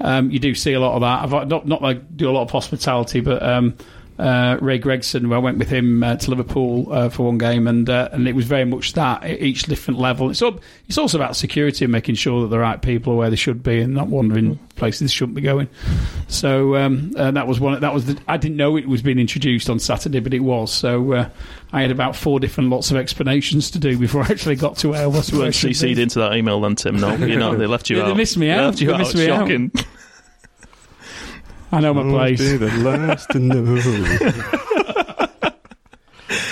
um, you do see a lot of that. I've not not like do a lot of hospitality, but um, uh, Ray Gregson, I went with him uh, to Liverpool uh, for one game, and uh, and it was very much that at each different level. It's all, it's also about security and making sure that the right people are where they should be and not wandering places they shouldn't be going. So um, uh, that was one. That was the, I didn't know it was being introduced on Saturday, but it was. So uh, I had about four different lots of explanations to do before I actually got to where I was. You weren't CC'd into that email then, Tim. No, you know they left you Yeah, out. they missed me They out. left you They out. missed me out. Shocking. I know my place. Be the last to know.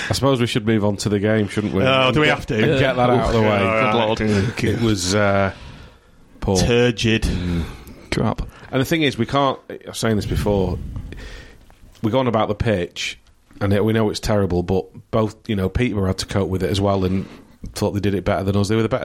I suppose we should move on to the game, shouldn't we? Oh, do we have to? And get that out of the way. Good lord. It was uh, poor. Turgid. Crap. And the thing is, we can't. I was saying this before. We're going about the pitch, and it, we know it's terrible. But both, you know, Peterborough had to cope with it as well, and thought they did it better than us. They were the better.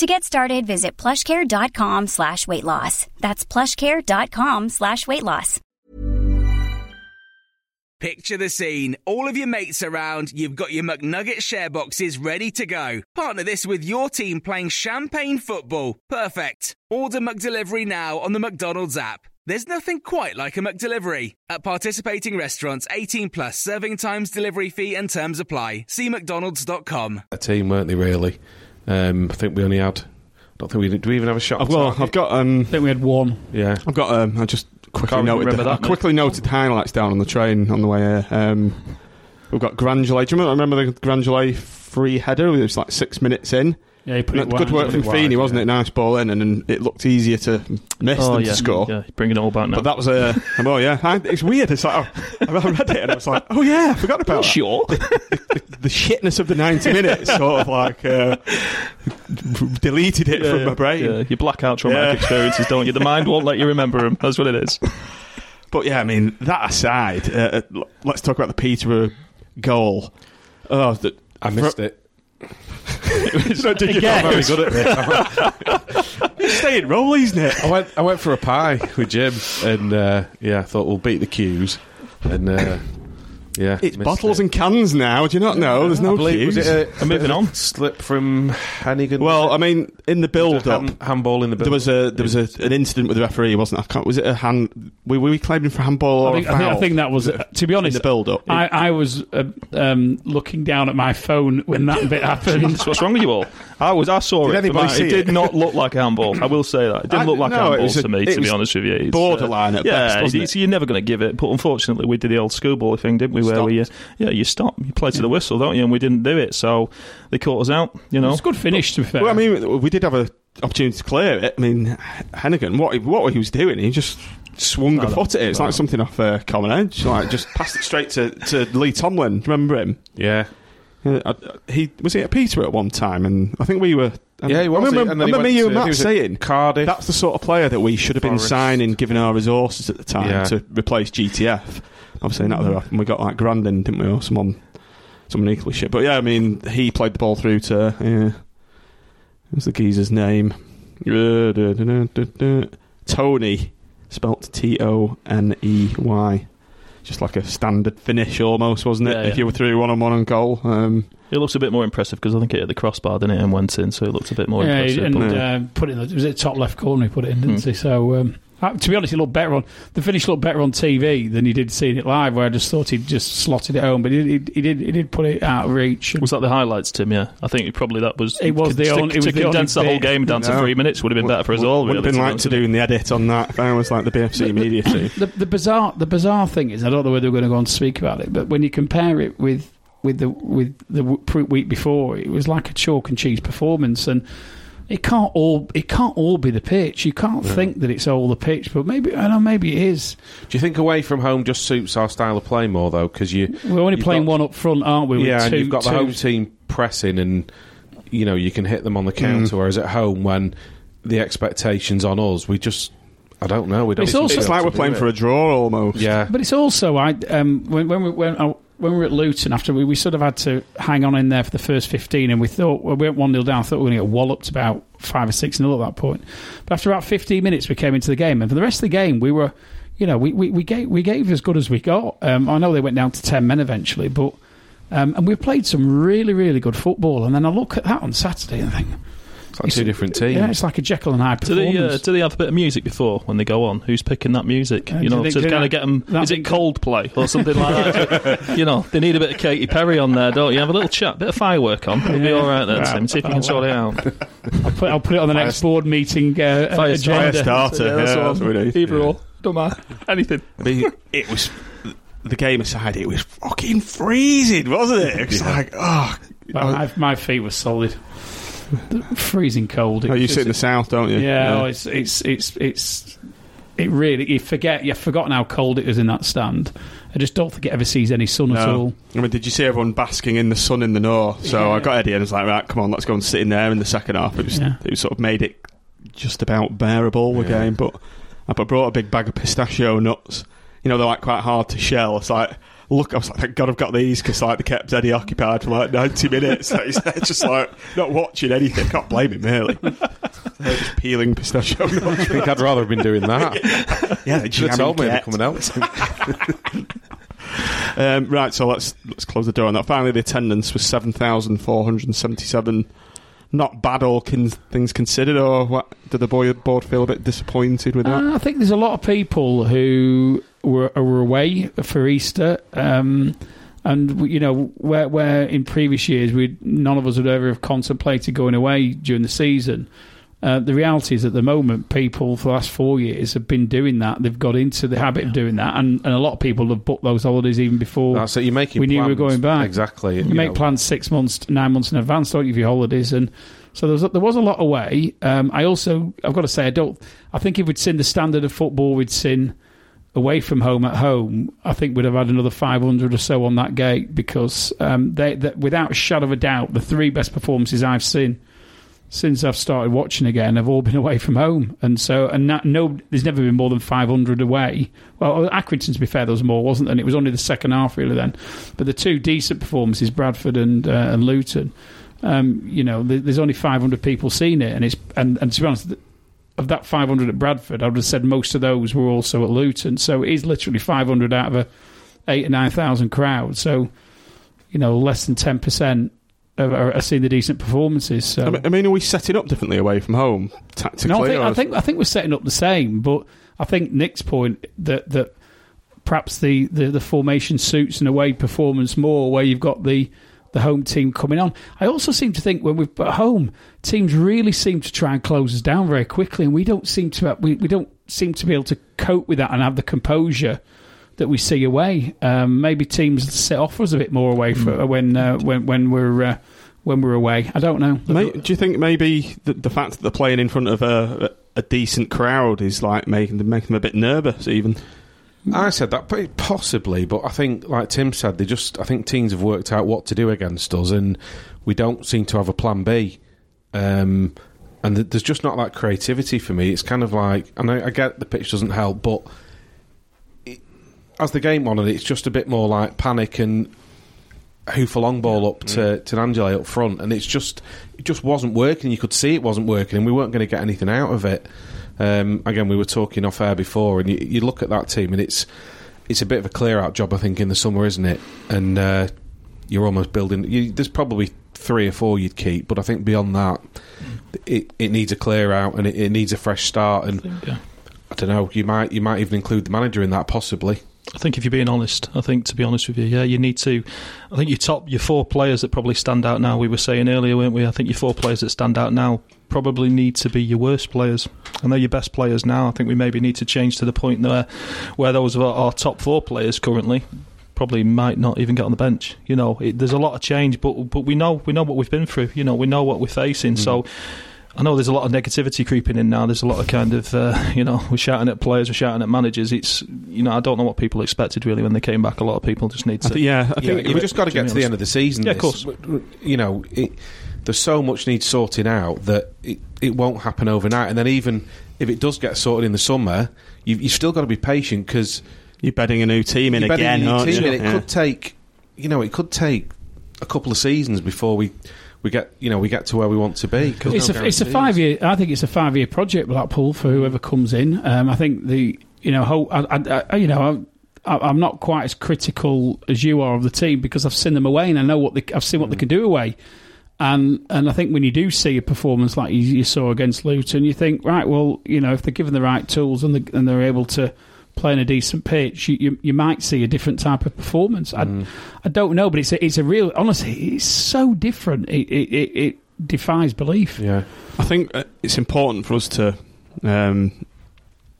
To get started, visit plushcare.com slash weight loss. That's plushcare.com slash weight loss. Picture the scene. All of your mates around, you've got your McNugget share boxes ready to go. Partner this with your team playing champagne football. Perfect. Order McDelivery now on the McDonald's app. There's nothing quite like a McDelivery. At participating restaurants, 18 plus serving times, delivery fee and terms apply. See mcdonalds.com. A team, weren't they? Really? Um, I think we only had. I don't think we did. Do we even have a shot? I've, well. I've got um, I think we had one. Yeah. I've got um, I just quickly Can't noted the- that, I quickly noted highlights down on the train on the way here. Um, we've got Gnanduillet. Do you remember, remember the Gnanduillet free header? It was like six minutes in. Yeah, he put it Good wide. work from wide, Feeney, wasn't yeah. it? Nice ball in, and, and it looked easier to miss Oh than yeah, to score. yeah. Bringing it all back now. But that was a oh yeah, I, it's weird. It's like oh, I read it and I was like, oh yeah, I forgot about that. sure. the shitness of the ninety minutes. Sort of like uh, deleted it from my brain. Yeah, you black out traumatic Yeah. experiences, don't you? The mind won't let you remember them. That's what it is. But yeah, I mean that aside, uh, let's talk about the Peterborough goal. Oh, the, I missed it. No, did you? Again. Very good at this. Roll, isn't it? I went. I went for a pie with Jim, and uh, yeah, I thought we'll beat the queues, and uh, yeah, It's bottles it. and cans now. Do you not know? There's no I believe, queues. was it a, And moving on. slip from Heneghan? well, I mean, in the build up, Hand- handball in the. there was a there was a, an incident with the referee, wasn't? there? I can't, was it a hand? Were, were we claiming for handball or I think, a I, think, I think that was, uh, to be in honest, the build up. I, I was uh, um, looking down at my phone when that bit happened. What's wrong with you all? I was. I saw Did it. anybody see it did not look like a handball. I will say that. It didn't I- look like no, a it handball was a- to me. To be honest with you, It's, uh, borderline at yeah, best, wasn't it's- you're never going to give it. But unfortunately, we did the old schoolboy thing, didn't we? Where we, uh, yeah, you stop, you play to the whistle, don't you? And we didn't do it, so they caught us out. You know, It's a good finish, to be fair. Well, I mean, we did have a opportunity to clear it. I mean, Heneghan, what he, what he was doing, he just swung No, a foot at it. It's no. like something off uh, Common Edge. Like just passed it straight to, to Lee Tomlin. Remember him? yeah, Uh, he was he at Peter at one time, and I think we were. um, yeah, he was. I remember, and I remember you and Matt saying Cardiff. that's the sort of player that we should have been Forest. signing, given our resources at the time Yeah. to replace GTF. Obviously, not that often. We got like Grandin, didn't we, or someone, someone equally shit. But yeah, I mean, he played the ball through to. Yeah, what's the geezer's name? Uh. Tony, spelt T O N E Y. Just like a standard finish, almost, wasn't it? Yeah, If yeah. you were through one on one on goal. Um, it looks a bit more impressive because I think it hit the crossbar, didn't it, and went in, so it looked a bit more yeah, impressive. and but- Yeah. uh, put it in the, was it top left corner he put it in, didn't he? So, um, uh, to be honest, it looked better on the finish looked better on TV than he did seeing it live, where I just thought he'd just slotted it home, but he, he, he did he did put it out of reach. Was that the highlights, Tim? Yeah, I think probably that was. It was the to, only- it was to the condense the only whole bit. game down to No. three minutes would have been better for us all. Wouldn't really, have been like to do you. doing the edit on that if I was like the BFC media team. the, the bizarre the bizarre thing is I don't know whether we're going to go on to speak about it, but when you compare it with with the with the week before, it was like a chalk and cheese performance, and it can't all it can't all be the pitch. You can't think that it's all the pitch, but maybe I don't know. Maybe it is. Do you think away from home just suits our style of play more though? Because you We're only playing got- one up front, aren't we? with yeah, and you've got the two- home team pressing, and you know you can hit them on the Mm. counter. Whereas at home, when the expectations on us, we just I don't know. We don't. It's also- It's like we're playing it. for a draw almost. Yeah, But it's also I um, when when we when, uh, when we were at Luton after we, we sort of had to hang on in there for the first fifteen, and we thought well, we went one 0 down. I thought we were going to get walloped about five or six 0 at that point. But after about fifteen minutes, we came into the game, and for the rest of the game, we were. You know, we, we, we gave we gave as good as we got. Um, I know they went down to ten men eventually, but um, and we played some really really good football. And then I look at that on Saturday and think, it's like two different teams. yeah, it's like a Jekyll and Hyde Do they, uh, performance. do they have a bit of music before when they go on? Who's picking that music? Uh, you know, they- to kind of get them. that Is it Coldplay or something like that? you know, they need a bit of Katy Perry on there, don't you? Have a little chat, bit of firework on. It'll be all right then, Right. Tim. See if you can sort it out. I'll, put, I'll put it on the next board meeting uh, Fire agenda. starter, yeah, that's that's all. what it is. Either Yeah. or, don't matter. Anything. But it was the game aside. It was fucking freezing, wasn't it? It's like oh. My, my feet were solid. Freezing cold. It Oh, you was sit in the south, don't you? Yeah, oh, it's it's it's it's it really you forget you've forgotten how cold it is in that stand. I just don't think it ever sees any sun at all. I mean, did you see everyone basking in the sun in the north? So Yeah. I got Eddie and I was like, right, come on, let's go and sit in there in the second half. It was, Yeah. it sort of made it just about bearable the game. But I brought a big bag of pistachio nuts. You know, they're like quite hard to shell. It's like, look, I was like, thank God I've got these because like they kept Eddie occupied for like 90 minutes. Like, he's just like not watching anything. Can't blame him, really. They're just peeling pistachio nuts. I think I'd rather have been doing that. yeah, they Should have told me they're coming out. Um, right, so let's let's close the door on that. Finally, the attendance was seven thousand four hundred seventy-seven. Not bad, all kin- things considered. Or what? Did the boy board feel a bit disappointed with that? Uh, I think there's a lot of people who were, were away for Easter, um, and you know where where in previous years we none of us would ever have contemplated going away during the season. Uh, the reality is, at the moment, people for the last four years have been doing that. They've got into the habit of doing that, and, and a lot of people have booked those holidays even before. That's it. You're making. We knew we were going back. Exactly. you make know. plans six months, nine months in advance, don't you, for your holidays? And so there was, there was a lot away. Um, I also, I've got to say, I don't. I think if we'd seen the standard of football we'd seen away from home at home, I think we'd have had another 500 or so on that gate because um, they, that without a shadow of a doubt, the three best performances I've seen since I've started watching again have all been away from home, and so and that, no, there's never been more than 500 away. Well, Accrington, to be fair, there was more, wasn't there? And it was only the second half really then. But the two decent performances, Bradford and uh, and Luton, um, you know, there's only 500 people seen it, and it's and, and to be honest. Of that 500 at Bradford, I would have said most of those were also at Luton. So it is literally 500 out of a eight or nine thousand crowd. So, you know, less than 10 percent are, are, are seeing the decent performances. So I mean- are we setting up differently away from home tactically? no, I think, I think I think we're setting up the same, but I think Nick's point that that perhaps the, the, the formation suits an away performance more, where you've got the the home team coming on. I also seem to think when we've at home, teams really seem to try and close us down very quickly, and we don't seem to we, we don't seem to be able to cope with that and have the composure that we see away. Um, maybe teams set off us a bit more away for, when uh, when when we're uh, when we're away. I don't know. May, do you think maybe the, the fact that they're playing in front of a, a, a decent crowd is like making them making them a bit nervous? Even I said that possibly, but I think, like Tim said, they just. I think teams have worked out what to do against us, and we don't seem to have a plan B. Um, and th- there's just not that creativity for me. It's kind of like, and I, I get the pitch doesn't help, but it, as the game went on, it's just a bit more like panic and hoof a long ball up to to Angela up front, and it's just it just wasn't working. You could see it wasn't working, and we weren't going to get anything out of it. Um, again, we were talking off air before, and you, you look at that team, and it's it's a bit of a clear out job, I think, in the summer, isn't it? And uh, you're almost building. You, there's probably three or four you'd keep, but I think beyond that, it, it needs a clear out and it, it needs a fresh start. And Yeah. I don't know, you might you might even include the manager in that, possibly. I think if you're being honest, I think to be honest with you, yeah, you need to. I think your top, your four players that probably stand out now. We were saying earlier, weren't we? I think your four players that stand out now probably need to be your worst players, and they're your best players now. I think we maybe need to change to the point where, where those are our top four players currently probably might not even get on the bench. You know, it, there's a lot of change, but but we know we know what we've been through. You know, we know what we're facing. Mm-hmm. So I know there's a lot of negativity creeping in now. There's a lot of kind of, uh, you know, we're shouting at players, we're shouting at managers. It's, you know, I don't know what people expected really when they came back. A lot of people just need I to. think, yeah, I Yeah, think you've just got to get to the end of the season. Yeah, of course. w- w- You know, it, there's so much needs sorting out that it, it won't happen overnight. And then even if it does get sorted in the summer, you've, you've still got to be patient because you're bedding a new team in you're bedding again, your aren't team you? in. It Yeah. could take, you know, it could take a couple of seasons before we we get you know we get to where we want to be. It's no a it's a five year. I think it's a five year project Blackpool for whoever comes in. Um, I think the you know ho- I, I, I, you know I, I'm not quite as critical as you are of the team because I've seen them away and I know what they, I've seen what they can do away. And and I think when you do see a performance like you, you saw against Luton, you think right, well, you know, if they're given the right tools and, they, and they're able to play in a decent pitch, you, you, you might see a different type of performance. I, I don't know, but it's a, it's a real. Honestly, it's so different. It it, it, it defies belief. Yeah, I think uh, it's important for us to um,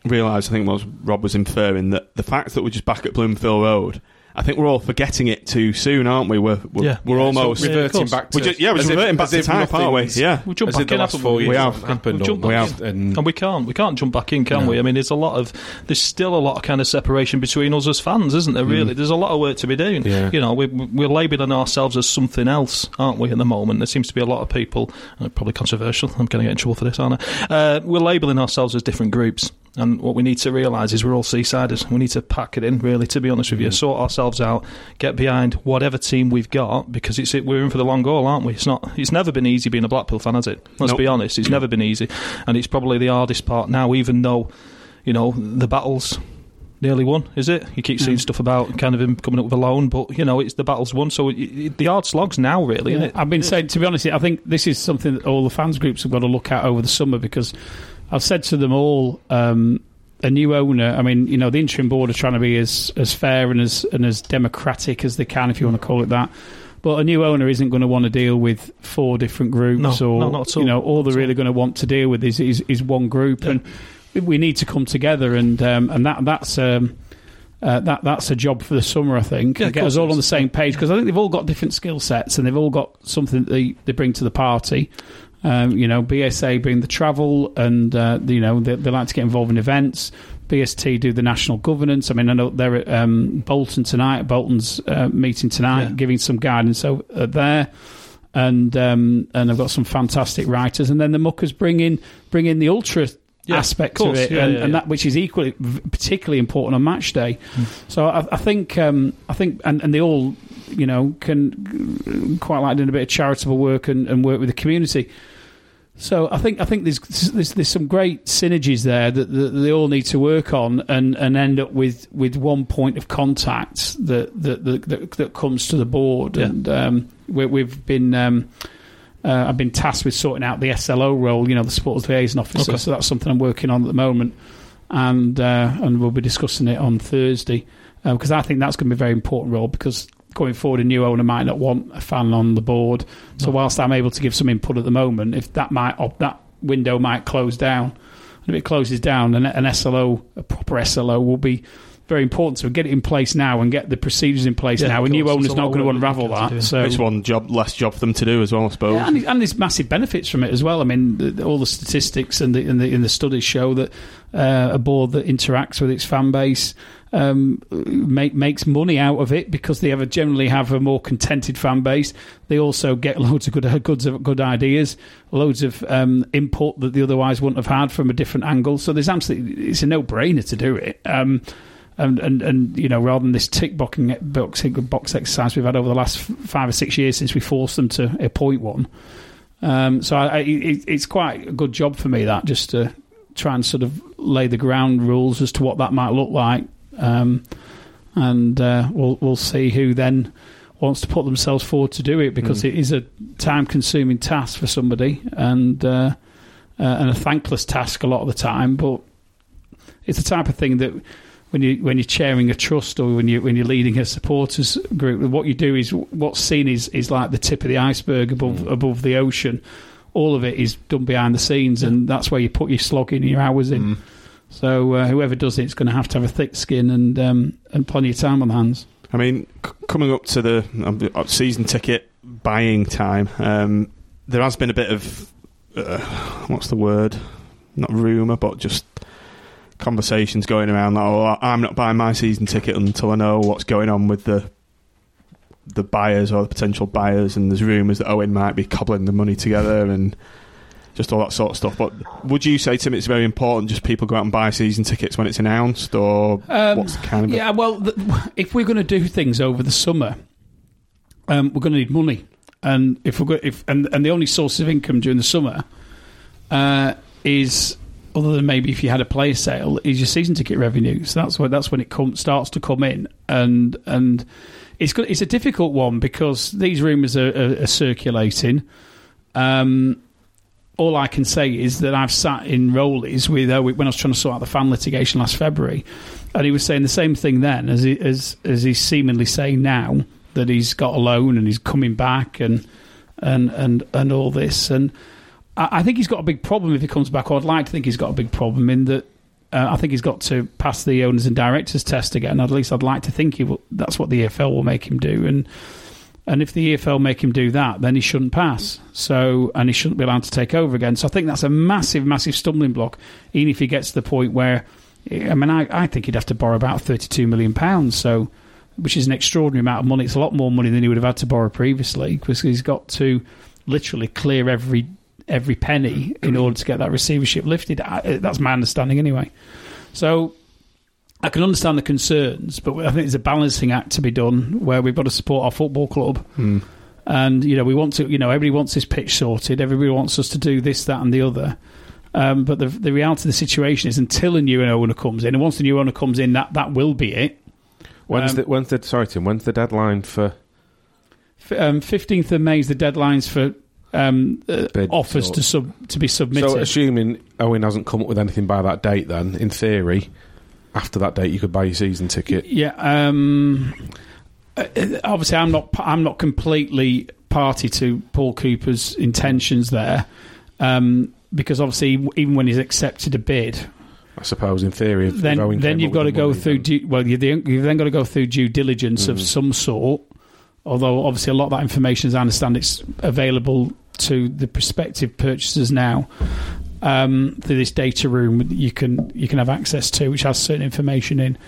realise. I think what Rob was inferring that the fact that we're just back at Bloomfield Road. I think we're all forgetting it too soon, aren't we? We're we're, Yeah. we're Yeah, almost so Yeah, reverting course. back to We're just- yeah, we're as just if- reverting back as to if type, aren't we? Yeah. We'll jump as back if the in, last haven't four we? years We haven't have. happened. We'll jump back and And we can't, we can't jump back in, can No. we? I mean, there's a lot of, there's still a lot of kind of separation between us as fans, isn't there? Really, there's a lot of work to be doing. Yeah. You know, we, we're labelling ourselves as something else, aren't we? At the moment, there seems to be a lot of people, uh, probably controversial. I'm going to get in trouble for this, aren't I? Uh, we're labelling ourselves as different groups, and what we need to realise is we're all seasiders. We need to pack it in, really. To be honest with you, mm. sort ourselves out, get behind whatever team we've got, because it's we're in for the long haul, aren't we? It's not. It's never been easy being a Blackpool fan, has it? Let's Nope. be honest. It's never been easy, and it's probably the hardest part now. Even though, you know, the battles nearly won, is it? You keep seeing mm. stuff about kind of him coming up with a loan, but you know, it's the battle's won. So it, it, the hard slog's now, really, isn't it? I've been saying, to be honest, I think this is something that all the fans groups have got to look at over the summer because I've said to them all, um, a new owner. I mean, you know, the interim board are trying to be as as fair and as and as democratic as they can, if you want to call it that. But a new owner isn't going to want to deal with four different groups, No, or no, not at all. you know, all Not they're really going to want to deal with is is, is one group, and we need to come together, and um, and that that's. Um, uh, that that's a job for the summer, I think. Yeah, get us all on the same page because I think they've all got different skill sets and they've all got something that they, they bring to the party. Um, you know, BSA bring the travel and uh, you know they, they like to get involved in events. BST do the national governance. I mean, I know they're at um, Bolton tonight. Bolton's uh, meeting tonight, Yeah. giving some guidance over uh, there. And um, and I've got some fantastic writers, and then the muckers bring in bring in the ultra Yeah, aspect of it, Yeah, and, yeah, and that which is equally particularly important on match day. So I, I think um, I think and, and they all you know can quite like doing a bit of charitable work and, and work with the community. So I think I think there's there's, there's some great synergies there that, that they all need to work on and, and end up with, with one point of contact that that, that, that, comes to the board. And um, we, we've been um, uh, I've been tasked with sorting out the SLO role, you know, the supporters liaison officer. Okay. So that's something I'm working on at the moment, and uh, and we'll be discussing it on Thursday because I think that's going to be a very important role because going forward, a new owner might not want a fan on the board. So whilst I'm able to give some input at the moment, if that might op- that window might close down, and if it closes down, an, an SLO, a proper SLO, will be very important. So get it in place now and get the procedures in place Yeah, now. A new course. owner's not going to unravel that to So It's one job, less job for them to do as well, I suppose. yeah, and, and there's massive benefits from it as well. I mean, the, the- all the statistics and the, and the, and the studies show that uh, a board that interacts with its fan base um, make, makes money out of it because they have a, generally have a more contented fan base. They also get loads of good goods of good ideas, loads of um, input that they otherwise wouldn't have had from a different angle. So there's absolutely it's a no brainer to do it. Um, and, and, and you know rather than this tick boxing box, box exercise we've had over the last five or six years since we forced them to appoint one. Um, so I, I, it, it's quite a good job for me that just to try and sort of lay the ground rules as to what that might look like, um, and uh, we'll we'll see who then wants to put themselves forward to do it because it is a time consuming task for somebody and uh, uh, and a thankless task a lot of the time, but it's the type of thing that when you when you're chairing a trust or when you when you're leading a supporters group, what you do is what's seen is is like the tip of the iceberg above above the ocean. All of it is done behind the scenes, and that's where you put your slog in, your hours in. So uh, whoever does it is going to have to have a thick skin and um, and plenty of time on the hands. I mean, c- coming up to the um, season ticket buying time, um, there has been a bit of uh, what's the word? Not rumour, but just conversations going around that oh, I'm not buying my season ticket until I know what's going on with the the buyers or the potential buyers, and there's rumours that Owen might be cobbling the money together and just all that sort of stuff. But would you say, Tim, it's very important just people go out and buy season tickets when it's announced, or Um, what's the kind of Yeah, well, th if we're going to do things over the summer, um, we're going to need money, and if we're go- if and and the only source of income during the summer uh, is other than maybe if you had a player sale is your season ticket revenue. So that's when that's when it com- starts to come in, and and it's good, it's a difficult one because these rumours are, are, are circulating. Um, all I can say is that I've sat in Rollies with uh, when I was trying to sort out the fan litigation last February, and he was saying the same thing then as he, as as he's seemingly saying now that he's got a loan and he's coming back and and and and all this and I, think he's got a big problem if he comes back. I'd like to think he's got a big problem in that. Uh, I think he's got to pass the owners and directors test again. At least I'd like to think he will, that's what the EFL will make him do. And and if the EFL make him do that, then he shouldn't pass. So, and he shouldn't be allowed to take over again. So, I think that's a massive, massive stumbling block. Even if he gets to the point where, I mean, I, I think he'd have to borrow about thirty-two million pounds. So, which is an extraordinary amount of money. It's a lot more money than he would have had to borrow previously because he's got to literally clear every every penny in order to get that receivership lifted. I, that's my understanding, anyway. So, I can understand the concerns, but I think there's a balancing act to be done where we've got to support our football club. And, you know, we want to, you know, everybody wants this pitch sorted, everybody wants us to do this, that, and the other. Um, but the, the reality of the situation is until a new owner comes in, and once the new owner comes in, that, that will be it. When's Um, the when's the sorry Tim? When's the deadline for F- Um, 15th of May is the deadlines for um, uh, offers sort. to sub to be submitted. So, assuming Owen hasn't come up with anything by that date, then in theory, after that date, you could buy your season ticket. Yeah. Um, uh, obviously, I'm not. I'm not completely party to Paul Cooper's intentions there, um, because obviously, even when he's accepted a bid, I suppose in theory, if, if then Owen then you've got to go money, through. then- Due, well, you you've then got to go through due diligence Mm. of some sort. Although obviously, a lot of that information, as I understand, it's available to the prospective purchasers now um, through this data room that you can you can have access to, which has certain information in.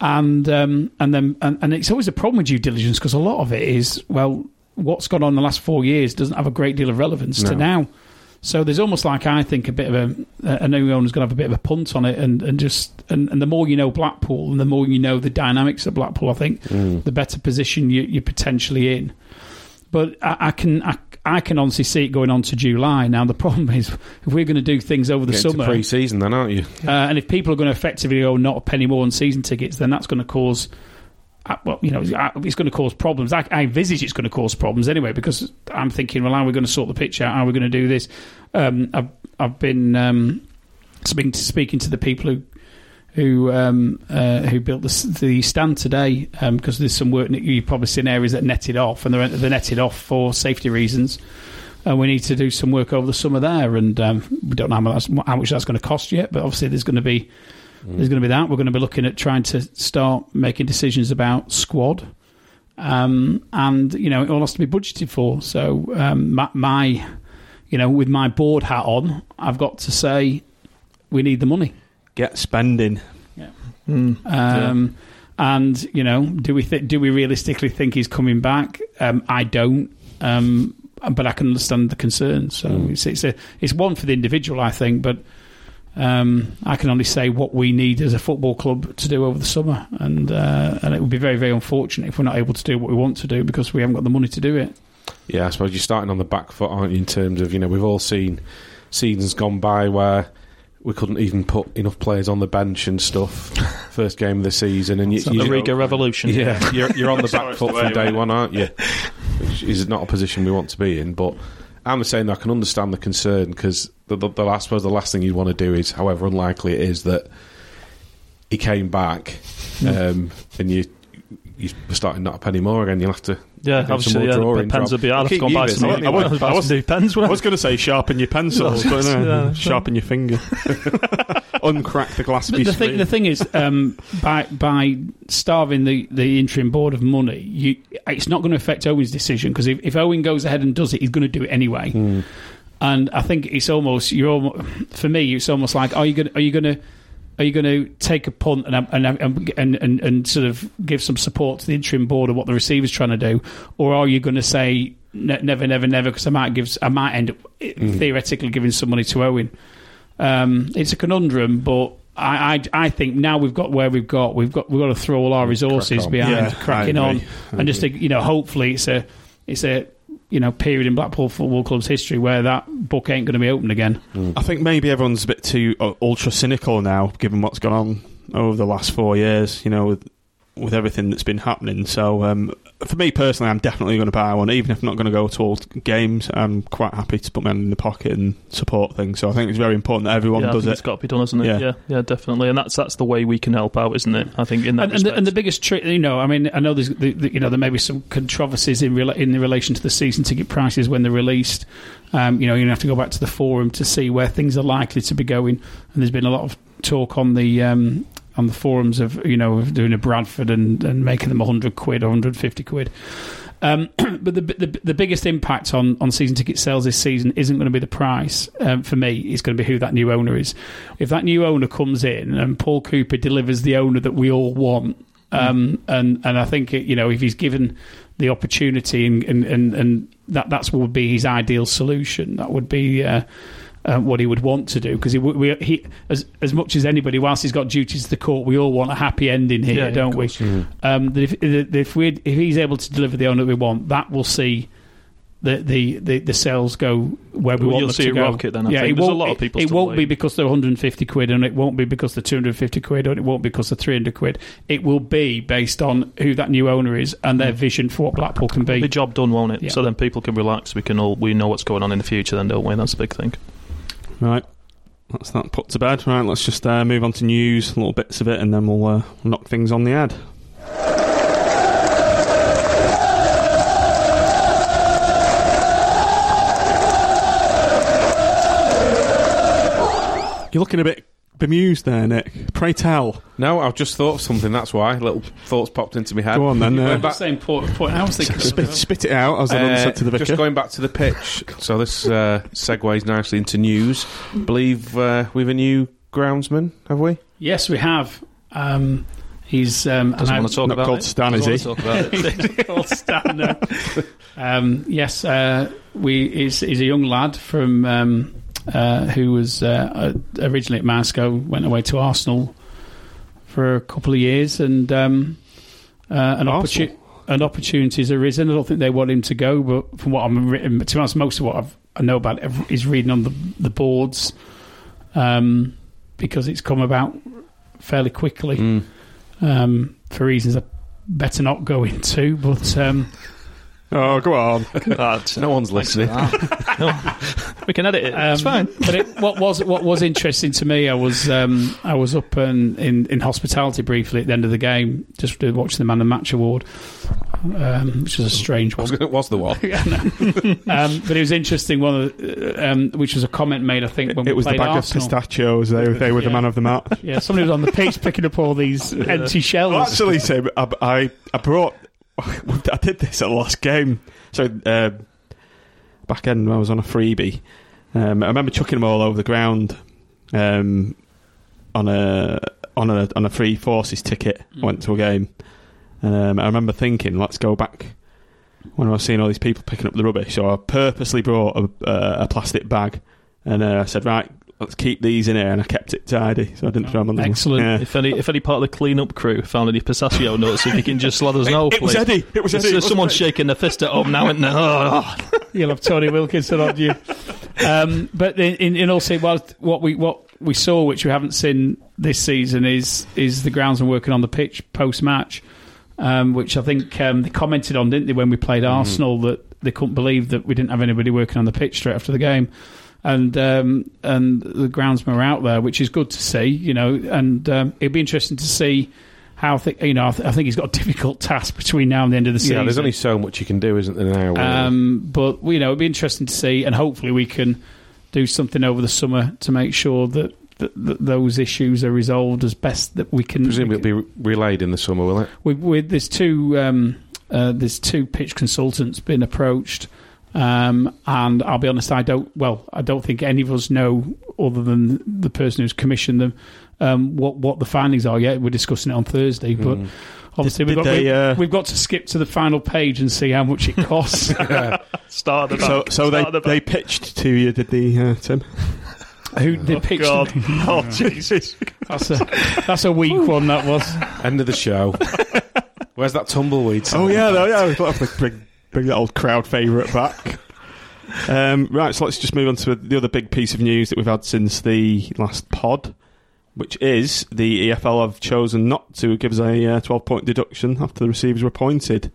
And um, and then and, and it's always a problem with due diligence because a lot of it is well, what's gone on in the last four years doesn't have a great deal of relevance to now. So there's almost like I think a bit of a a new owner's going to have a bit of a punt on it, and, and just and, and the more you know Blackpool, and the more you know the dynamics of Blackpool, I think the better position you, you're potentially in. But I, I can I, I can honestly see it going on to July. Now the problem is if we're going to do things over the summer, pre-season, then aren't you? uh, and if people are going to effectively go not a penny more on season tickets, then that's going to cause, uh, well, you know, uh, it's going to cause problems. I, I envisage it's going to cause problems anyway because I'm thinking, well, how are we going to sort the pitch out? How are we going to do this? Um, I've I've been um, speaking to speaking to the people who. Who um, uh, who built the, the stand today? Because there's some work you've probably seen areas that netted off, and they're, they're netted off for safety reasons and we need to do some work over the summer there. And um, we don't know how much, that's, how much that's going to cost yet, but obviously there's going to be there's going to be that. We're going to be looking at trying to start making decisions about squad, um, and you know it all has to be budgeted for. So um, my, my you know with my board hat on, I've got to say we need the money. Get spending. Um, And you know, do we th- do we realistically think he's coming back? Um, I don't, um, but I can understand the concerns. So it's it's a it's one for the individual, I think, but. Um, I can only say what we need as a football club to do over the summer, and uh, and it would be very very unfortunate if we're not able to do what we want to do because we haven't got the money to do it. Yeah, I suppose you're starting on the back foot, aren't you? In terms of you know, we've all seen seasons gone by where we couldn't even put enough players on the bench and stuff. First game of the season, and you, It's not the Riga Revolution. Yeah, you're, you're on the back foot from day one, aren't you? Which is not a position we want to be in. But I'm saying that I can understand the concern because the, the, the, I suppose the last thing you'd want to do is, however unlikely it is, that he came back um, and you you're starting not a penny more again. You'll have to Yeah, do some obviously, more yeah, drawing pens job. will be. I'll have to go buy some. won't I you? won't I was- new pens. I I? was going to say sharpen your pencils, but no, Yeah. sharpen your finger. Uncrack the glass But the piece. thing, the thing is, um, by by starving the, the interim board of money, you, it's not going to affect Owen's decision because if, if Owen goes ahead and does it, he's going to do it anyway. and I think it's almost you're almost, for me. It's almost like are you going are you going to are you going to take a punt and, and and, and and sort of give some support to the interim board of what the receiver's trying to do, or are you going to say ne- never, never, never? Because I might give I might end up theoretically giving some money to Owen. Um, it's a conundrum, but. I, I, I think now we've got where we've got. We've got we've got to throw all our resources on. behind Yeah, cracking on, and just to, you know, hopefully it's a it's a you know period in Blackpool Football Club's history where that book ain't going to be opened again. I think maybe everyone's a bit too uh, ultra cynical now, given what's gone on over the last four years. You know, with with everything that's been happening. So um, for me personally, I'm definitely going to buy one, even if I'm not going to go to all games. I'm quite happy to put my hand in the pocket and support things. So I think it's very important that everyone yeah, I does think it. It's got to be done, hasn't it? Yeah. Yeah. yeah, definitely. And that's that's the way we can help out, isn't it? I think in that And, and, the, and the biggest trick, you know, I mean, I know there's, the, the, you know, there may be some controversies in rela- in relation to the season ticket prices when they're released. Um, you know, you're gonna have to go back to the forum to see where things are likely to be going. And there's been a lot of talk on the um, on the forums of you know doing a Bradford and, and making them 100 quid or 150 quid. Um, but the, the the biggest impact on, on season ticket sales this season isn't going to be the price um, for me. It's going to be who that new owner is. If that new owner comes in and Paul Cooper delivers the owner that we all want, um, and and I think you know if he's given the opportunity and and, and, and that that's what would be his ideal solution. That would be. Uh, uh, what he would want to do because he, we, he as as much as anybody, whilst he's got duties to the court, we all want a happy ending here, Yeah, yeah, don't of we? course. Um, that if that if we if he's able to deliver the owner that we want, that will see the the, the, the sales go where we Well, want you'll them see to it go. rocket then, I yeah, think. it There's a won't, lot of people It, still won't be because they're 150 quid, and it won't be because they're 250 quid, and it won't be because they're 300 quid. It will be based on who that new owner is and their vision for what Blackpool can be. The job done, won't it? Yeah. So then people can relax. We can all we know what's going on in the future, then, don't we? That's the big thing. Right. That's that put to bed. Right, let's just uh, move on to news, little bits of it, and then we'll uh, knock things on the head. You're looking a bit bemused there, Nick. Pray tell. No, I've just thought of something. That's why little thoughts popped into my head. Go on then. Going Uh, back- Same point, point. I was thinking. spit, spit it out, as I Uh, said to the vicar. just going back to the pitch. So this uh, segues nicely into news. believe uh, we've a new groundsman, have we? Yes, we have. Um, he's um, Doesn't want to talk Not about called it. Stan, is he? talk about it. Called Stan now. um, yes, uh, we he's, he's a young lad from um, uh, who was uh, originally at Moscow, went away to Arsenal for a couple of years, and um, uh, an, Arsenal? opportu- an opportunity's arisen. I don't think they want him to go, but from what I'm written, to be honest, most of what I've, I know about is reading on the the boards um, because it's come about fairly quickly Mm. um, for reasons I better not go into. But um, Oh, go on. That's- No one's listening. we can edit it. it's um, fine. But it, what was what was interesting to me, I was um, I was up and in, in hospitality briefly at the end of the game, just watching the Man of the Match award, um, which was a strange I was one. gonna- was the one. Yeah, no. um, but it was interesting. One of the, uh, um, which was a comment made, I think, when we It was the played bag Arsenal. of pistachios. They, they were the Yeah. man of the match. Yeah, somebody was on the pitch picking up all these empty shells. Well, actually, Tim, I, I, I brought. I did this at the last game. So uh, back end, when I was on a freebie. Um, I remember chucking them all over the ground um, on a on a on a free forces ticket. I went to a game, and um, I remember thinking, let's go back. When I was seeing all these people picking up the rubbish, so I purposely brought a, uh, a plastic bag, and uh, I said, right, let's keep these in here, and I kept it tidy, so I didn't throw them on the Excellent. Yeah. If any, if any part of the clean-up crew found any pistachio nuts, if you can just let us know, It was please. Eddie. It was Eddie. there's wasn't someone it? shaking their fist at home now and then. Oh, You'll have Tony Wilkinson on you. Um, but in, in, in all seriousness, what we what we saw, which we haven't seen this season, is is the groundsman working on the pitch post match, um, which I think um, they commented on, didn't they, when we played Arsenal, that they couldn't believe that we didn't have anybody working on the pitch straight after the game. And um, and the groundsmen were out there, which is good to see, you know. And um, it'd be interesting to see how th- you know. I, th- I think he's got a difficult task between now and the end of the season. Yeah, there's only so much you can do, isn't there? Now. Um, but you know, it'd be interesting to see, and hopefully we can do something over the summer to make sure that those issues are resolved as best that we can. Presumably it'll be relayed in the summer, will it? we, we, there's two um, uh, there's two pitch consultants been approached. Um, and I'll be honest, I don't. Well, I don't think any of us know, other than the person who's commissioned them, um, what what the findings are yet. We're discussing it on Thursday, but obviously Did- we've, did got, they, we, uh, we've got to skip to the final page and see how much it costs. Start the So, back. so they, Start at the they pitched to you, did they, uh, Tim? Who they pitched? God. Oh, Jesus. That's a that's a weak one. That was. End of the show. Where's that tumbleweed? Oh yeah, no, yeah. We've got to bring, bring that old crowd favourite back. Um, right, so let's just move on to the other big piece of news that we've had since the last pod, which is the EFL have chosen not to give us a uh, 12 point deduction after the receivers were appointed.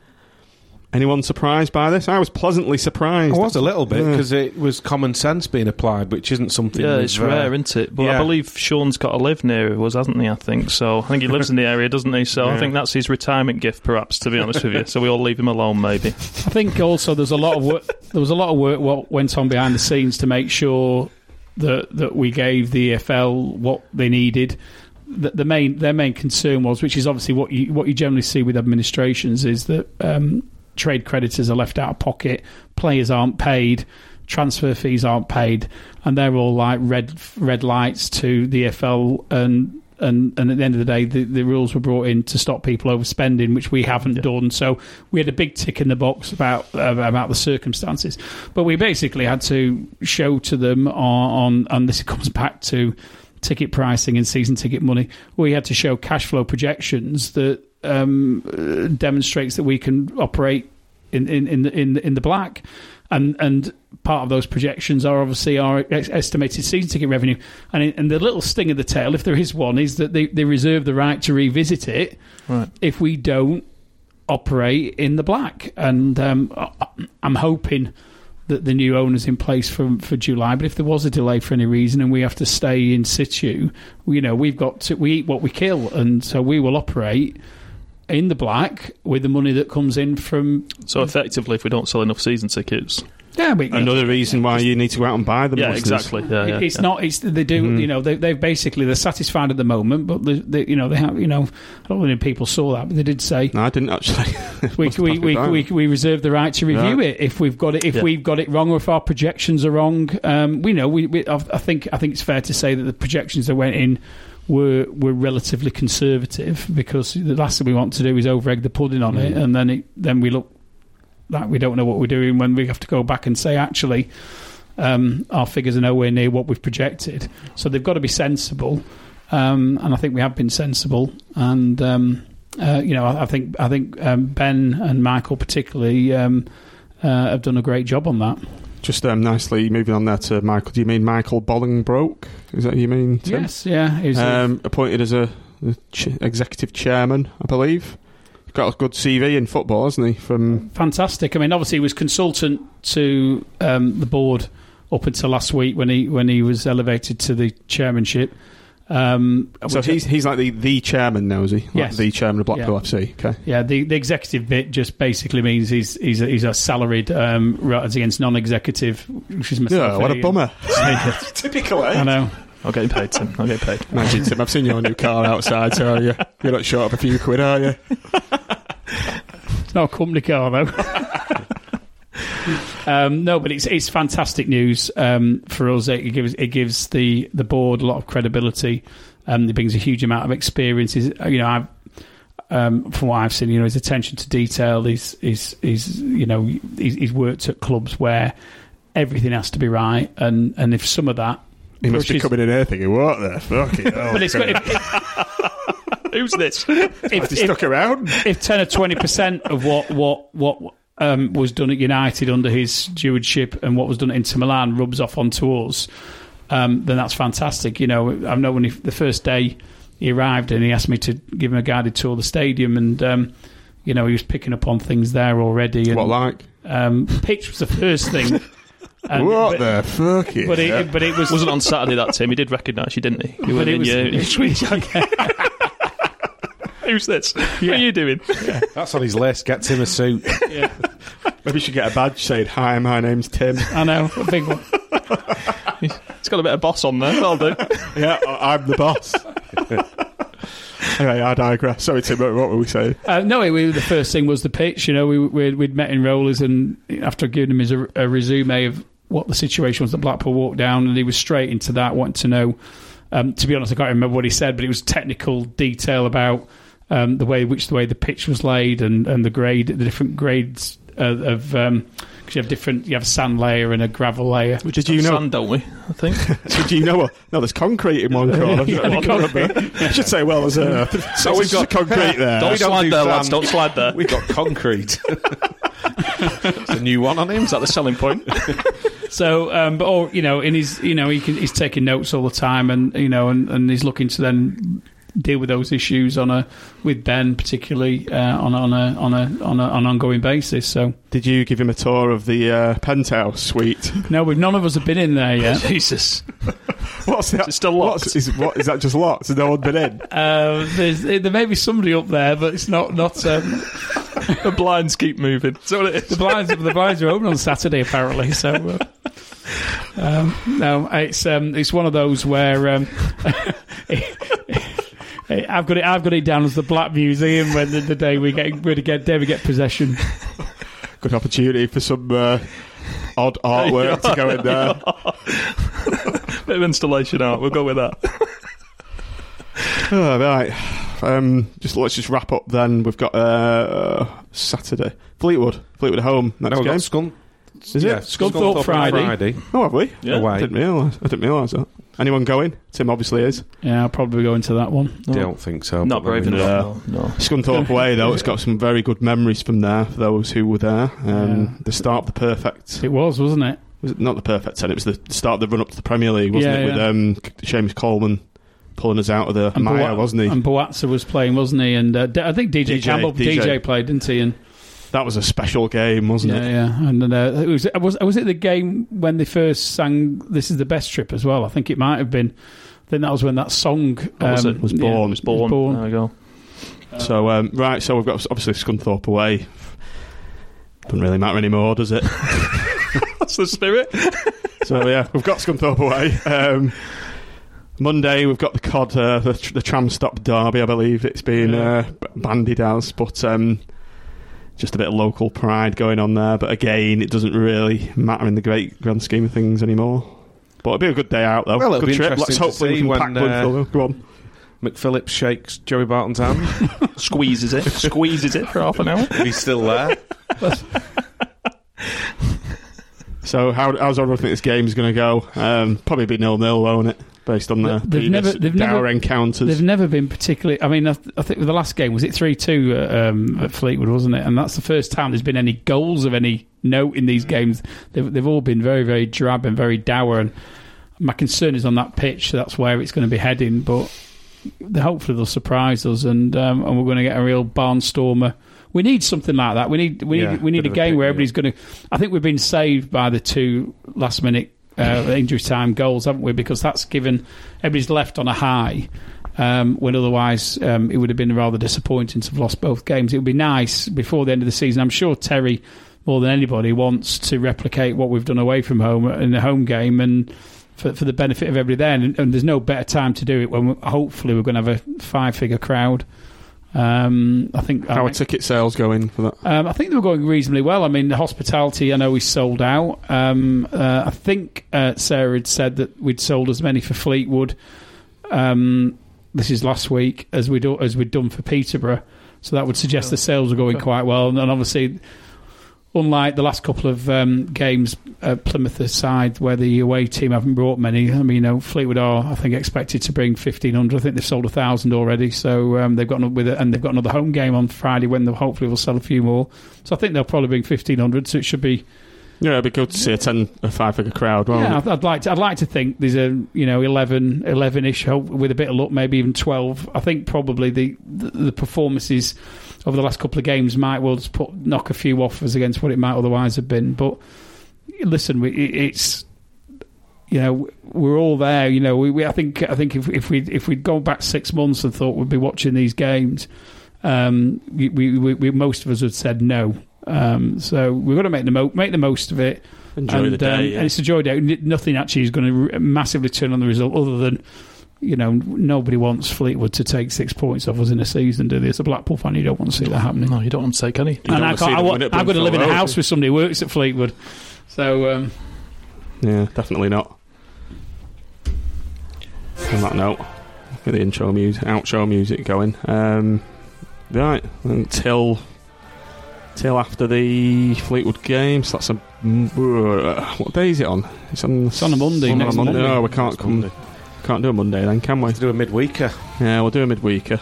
Anyone surprised by this? I was pleasantly surprised. I was a little bit Yeah. because it was common sense being applied, which isn't something. Yeah, it's uh, rare, isn't it? But I believe Sean's got to live near us, hasn't he? I think so. I think he lives in the area, doesn't he? So I think that's his retirement gift, perhaps. To be honest with you, so we all leave him alone, maybe. I think also there's a lot of work. There was a lot of work what went on behind the scenes to make sure that that we gave the EFL what they needed. The, the main their main concern was, which is obviously what you what you generally see with administrations, is that um, trade creditors are left out of pocket, players aren't paid, transfer fees aren't paid, and they're all like red red lights to the EFL and. And, and at the end of the day, the, the rules were brought in to stop people overspending, which we haven't done. So we had a big tick in the box about uh, about the circumstances, but we basically had to show to them on, on and this comes back to ticket pricing and season ticket money. We had to show cash flow projections that um, uh, demonstrates that we can operate in in in the, in, in the black. And and part of those projections are obviously our estimated season ticket revenue. And and the little sting of the tail, if there is one, is that they, they reserve the right to revisit it Right. if we don't operate in the black. And um, I'm hoping that the new owner's in place for for July. But if there was a delay for any reason and we have to stay in situ, you know, we've got to we eat what we kill, and so we will operate in the black with the money that comes in from So effectively, if we don't sell enough season tickets, yeah, we, Another reason why you need to go out and buy them. yeah, listeners. exactly. Yeah, yeah, it's yeah. not. It's they do. You know, they, they've basically they're satisfied at the moment, but they, they, you know, they have. You know, I don't know if people saw that, but they did say No, I didn't actually. we, we, we, we, we reserve the right to review Right. it if we've got it if Yeah. we've got it wrong or if our projections are wrong. Um, we know we, we I I think I think it's fair to say that the projections that went in were were relatively conservative because the last thing we want to do is over egg the pudding on Mm. it and then it then we look like we don't know what we're doing when we have to go back and say actually um, our figures are nowhere near what we've projected. So they've got to be sensible, um, and I think we have been sensible. And um, uh, you know, I, I think I think um, Ben and Michael particularly um, uh, have done a great job on that. Just um, nicely moving on there to Michael. Do you mean Michael Bolingbroke? Is that you mean? Tim? Yes, yeah, he's Um, appointed as a, a ch- executive chairman, I believe. He's got a good CV in football, hasn't he? From fantastic. I mean, obviously, he was consultant to um, the board up until last week when he when he was elevated to the chairmanship. Um, so he's he's like the, the chairman now, is he? Like Yes. the chairman of Blackpool Yeah. FC. Okay. Yeah, the, the executive bit just basically means he's he's a, he's a salaried um, right as against non-executive, which is myself. Yeah, what a bummer. Typical, eh? I know. I'll get paid, Tim. I'll get paid. Imagine, Tim, I've seen your new car outside, so you, you're not short of a few quid, are you? It's not a company car though. Um, no, but it's it's fantastic news um, for us. It gives it gives the the board a lot of credibility. Um, it brings a huge amount of experiences. You know, I've um, from what I've seen, you know, his attention to detail, his his, his you know, he's, he's worked at clubs where everything has to be right, and and if some of that He must be coming in here thinking, what the fuck? But it's got, if, Who's this? if, if, stuck around. if ten or twenty percent of what what what um, was done at United under his stewardship and what was done at Inter Milan rubs off onto us, um, then that's fantastic. You know, I know when he, the first day he arrived and he asked me to give him a guided tour of the stadium, and um, you know he was picking up on things there already. And, What like? Um, pitch was the first thing. And- what but, the fuck is but that? it, but it was Wasn't on Saturday that Tim. He did recognise you, didn't he? You But were it in was- your, your sweet jacket. Who's this? What are you doing? That's on his list. Get Tim a suit. Maybe you should get a badge saying, hi, my name's Tim. I know a big one. It's got a bit of boss on there. I'll do. yeah, I- I'm the boss. anyway, I digress. Sorry, Tim. What were we saying? Uh, no, it, we, the first thing was the pitch. You know, we, we, we'd met in rollers, and after giving him his a, a resume of what the situation was that Blackpool walked down, and he was straight into that, wanting to know. Um, to be honest, I can't remember what he said, but it was technical detail about um, the way which the way the pitch was laid and, and the grade, the different grades uh, of. Um, because you have different, you have a sand layer and a gravel layer. Which is you know? Sand, don't we? I think. so do you know? No, there's concrete in one corner. Yeah, the concrete. I should say, well, there's a, so we've got concrete there. Don't We don't slide do there, lads. Don't slide there. We've got concrete. it's a new one on him. Is that the selling point? So, um, but or you know, in his, you know, he can, he's taking notes all the time, and you know, and, and he's looking to then deal with those issues on a with Ben particularly uh, on on a on a on a, an ongoing basis. So, Did you give him a tour of the uh, penthouse suite? no, we've none of us have been in there yet. Jesus. What's that? It's still locked. What's, is, what, is that just locked? Has no one been in? Uh, there may be somebody up there, but it's not not. Um, the blinds keep moving. So it is. the blinds the blinds are open on Saturday apparently. So. Uh, um, no, it's um, it's one of those where um, I've got it. I've got it down as the Black Museum when the, the day we get we get day we get possession. Good opportunity for some uh, odd artwork to go in there. Bit of installation art. We'll go with that. Oh, right. Um, just let's just wrap up. Then we've got uh, Saturday Fleetwood. Fleetwood at home next No, we game. got Scun- Is yeah, it? Scunthorpe on Friday. Oh, have we? Yeah. I didn't realise. I didn't realise that. Anyone going? Tim obviously is. Yeah, I'll probably go into that one. Don't think so. Not but brave let me know. enough. No. no. Scunthorpe away though. It's got some very good memories from there for those who were there. Um, Yeah. The start of the perfect. It was, wasn't it? Was it not the perfect ten? It was the start of the run up to the Premier League, wasn't Yeah, it? With yeah. um, Seamus Coleman pulling us out of the mire, Boa- wasn't he? And Bouazza was playing, wasn't he? And uh, D- I think DJ, DJ Campbell DJ. DJ. played, didn't he? And that was a special game, wasn't yeah, it? yeah. And uh, it was, was was it the game when they first sang "This Is the Best Trip" as well? I think it might have been. Then that was when that song What was um, it? was yeah, born. Was born. There we go. So um, right, so we've got obviously Scunthorpe away. Doesn't really matter anymore, does it? That's the spirit. so yeah, we've got Scunthorpe away. Um, Monday we've got the COD, uh, the, the tram stop derby. I believe it's been uh, bandied as, but um, just a bit of local pride going on there. But again, it doesn't really matter in the great grand scheme of things anymore. But it'll be a good day out though. Well, it'll good be trip. interesting Let's to hopefully we see can when, pack uh, Go on. McPhillips shakes Joey Barton's hand. Squeezes it. Squeezes it for half an hour. He's still there. So how how's everyone think this game's going to go? Um, probably be nil nil, won't it? Based on the They've never- they've dour never- encounters. They've never been particularly. I mean, I, th- I think the last game was it three two um, at Fleetwood, wasn't it? And that's the first time there's been any goals of any note in these games. They've, they've all been very very drab and very dour. And my concern is on that pitch. That's where it's going to be heading. But hopefully they'll surprise us, and um, and we're going to get a real barnstormer. We need something like that. We need we Yeah, need we need a of a game pick where everybody's going to. I think we've been saved by the two last minute uh, injury time goals, haven't we? Because that's given everybody's left on a high. Um, when otherwise um, it would have been rather disappointing to have lost both games. It would be nice before the end of the season. I'm sure Terry, more than anybody, wants to replicate what we've done away from home in the home game and for, for the benefit of everybody there. And, and there's no better time to do it when hopefully we're going to have a five figure crowd. Um, I think How I, are ticket sales going for that? um, I think they were going reasonably well. I mean, the hospitality, I know we sold out. Um, uh, I think uh, Sarah had said that we'd sold as many for Fleetwood. Um, this is last week as we'd as we'd done for Peterborough, so that would suggest the sales are going quite well. And obviously, unlike the last couple of um, games, uh, Plymouth aside, where the away team haven't brought many. I mean, you know, Fleetwood are, I think, expected to bring fifteen hundred. I think they've sold a thousand already. So um, they've got another, with it, and they've got another home game on Friday when they'll hopefully will sell a few more. So I think they'll probably bring fifteen hundred. So it should be. Yeah, it'd be good to see a ten, a five figure crowd. Yeah? I'd, I'd like to. I'd like to think there's a you know 11, 11-ish, hope with a bit of luck, maybe even twelve. I think probably the the, the performances over the last couple of games might well just put knock a few offers against what it might otherwise have been. But listen, we, it's you know we're all there. You know, we, we I think I think if if we if we'd gone back six months and thought we'd be watching these games, um, we, we, we, we most of us had said no. Um, so we've got to make the mo- make the most of it. Enjoy and, the day. um, yeah. and it's a joy day. Nothing actually is going to massively turn on the result other than you know, nobody wants Fleetwood to take six points off us in a season, do they? As a Blackpool fan, you don't want to see that happening. No, you don't want to take any. and I want to can't, I them wa- win at I'm going to live in a house do you? with somebody who works at Fleetwood. So, um, Yeah, definitely not. On that note, get the intro music, outro music going. Um, right until till after the Fleetwood game. So that's a mm, what day is it on? It's on. It's on a Monday, on next a Monday. Monday. No, we can't Next come. Monday. Can't do a Monday then, can we? Let's do a midweeker. Yeah, we'll do a midweeker.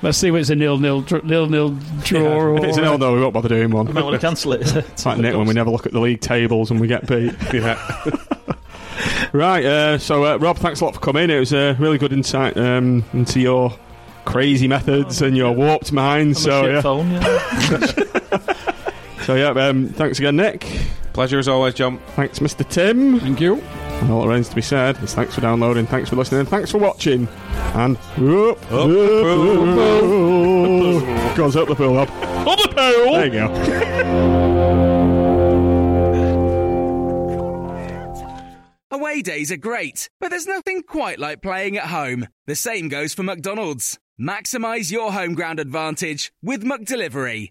let's see if it's a nil-nil, dr- nil-nil draw. If it's an or, L though, we won't bother doing one. I might want to cancel it. It's like Nick when we never look at the league tables and we get beat. right, uh, so uh, Rob, thanks a lot for coming. It was a really good insight um, into your crazy methods and your warped mind. So yeah, phone, yeah. so yeah. Um, thanks again, Nick. Pleasure as always, John. Thanks, Mr. Tim. Thank you. And all that remains to be said is thanks for downloading, thanks for listening, thanks for watching, and up, Up the goes up the pool, up, up the pool. There you go. Away days are great, but there's nothing quite like playing at home. The same goes for McDonald's. Maximize your home ground advantage with McDelivery.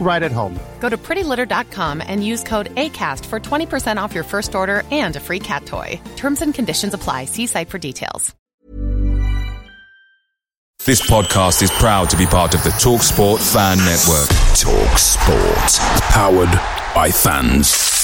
right at home. Go to prettylitter.com and use code ACAST for 20% off your first order and a free cat toy. Terms and conditions apply. See site for details. This podcast is proud to be part of the TalkSport Fan Network. Talk Sport. Powered by fans.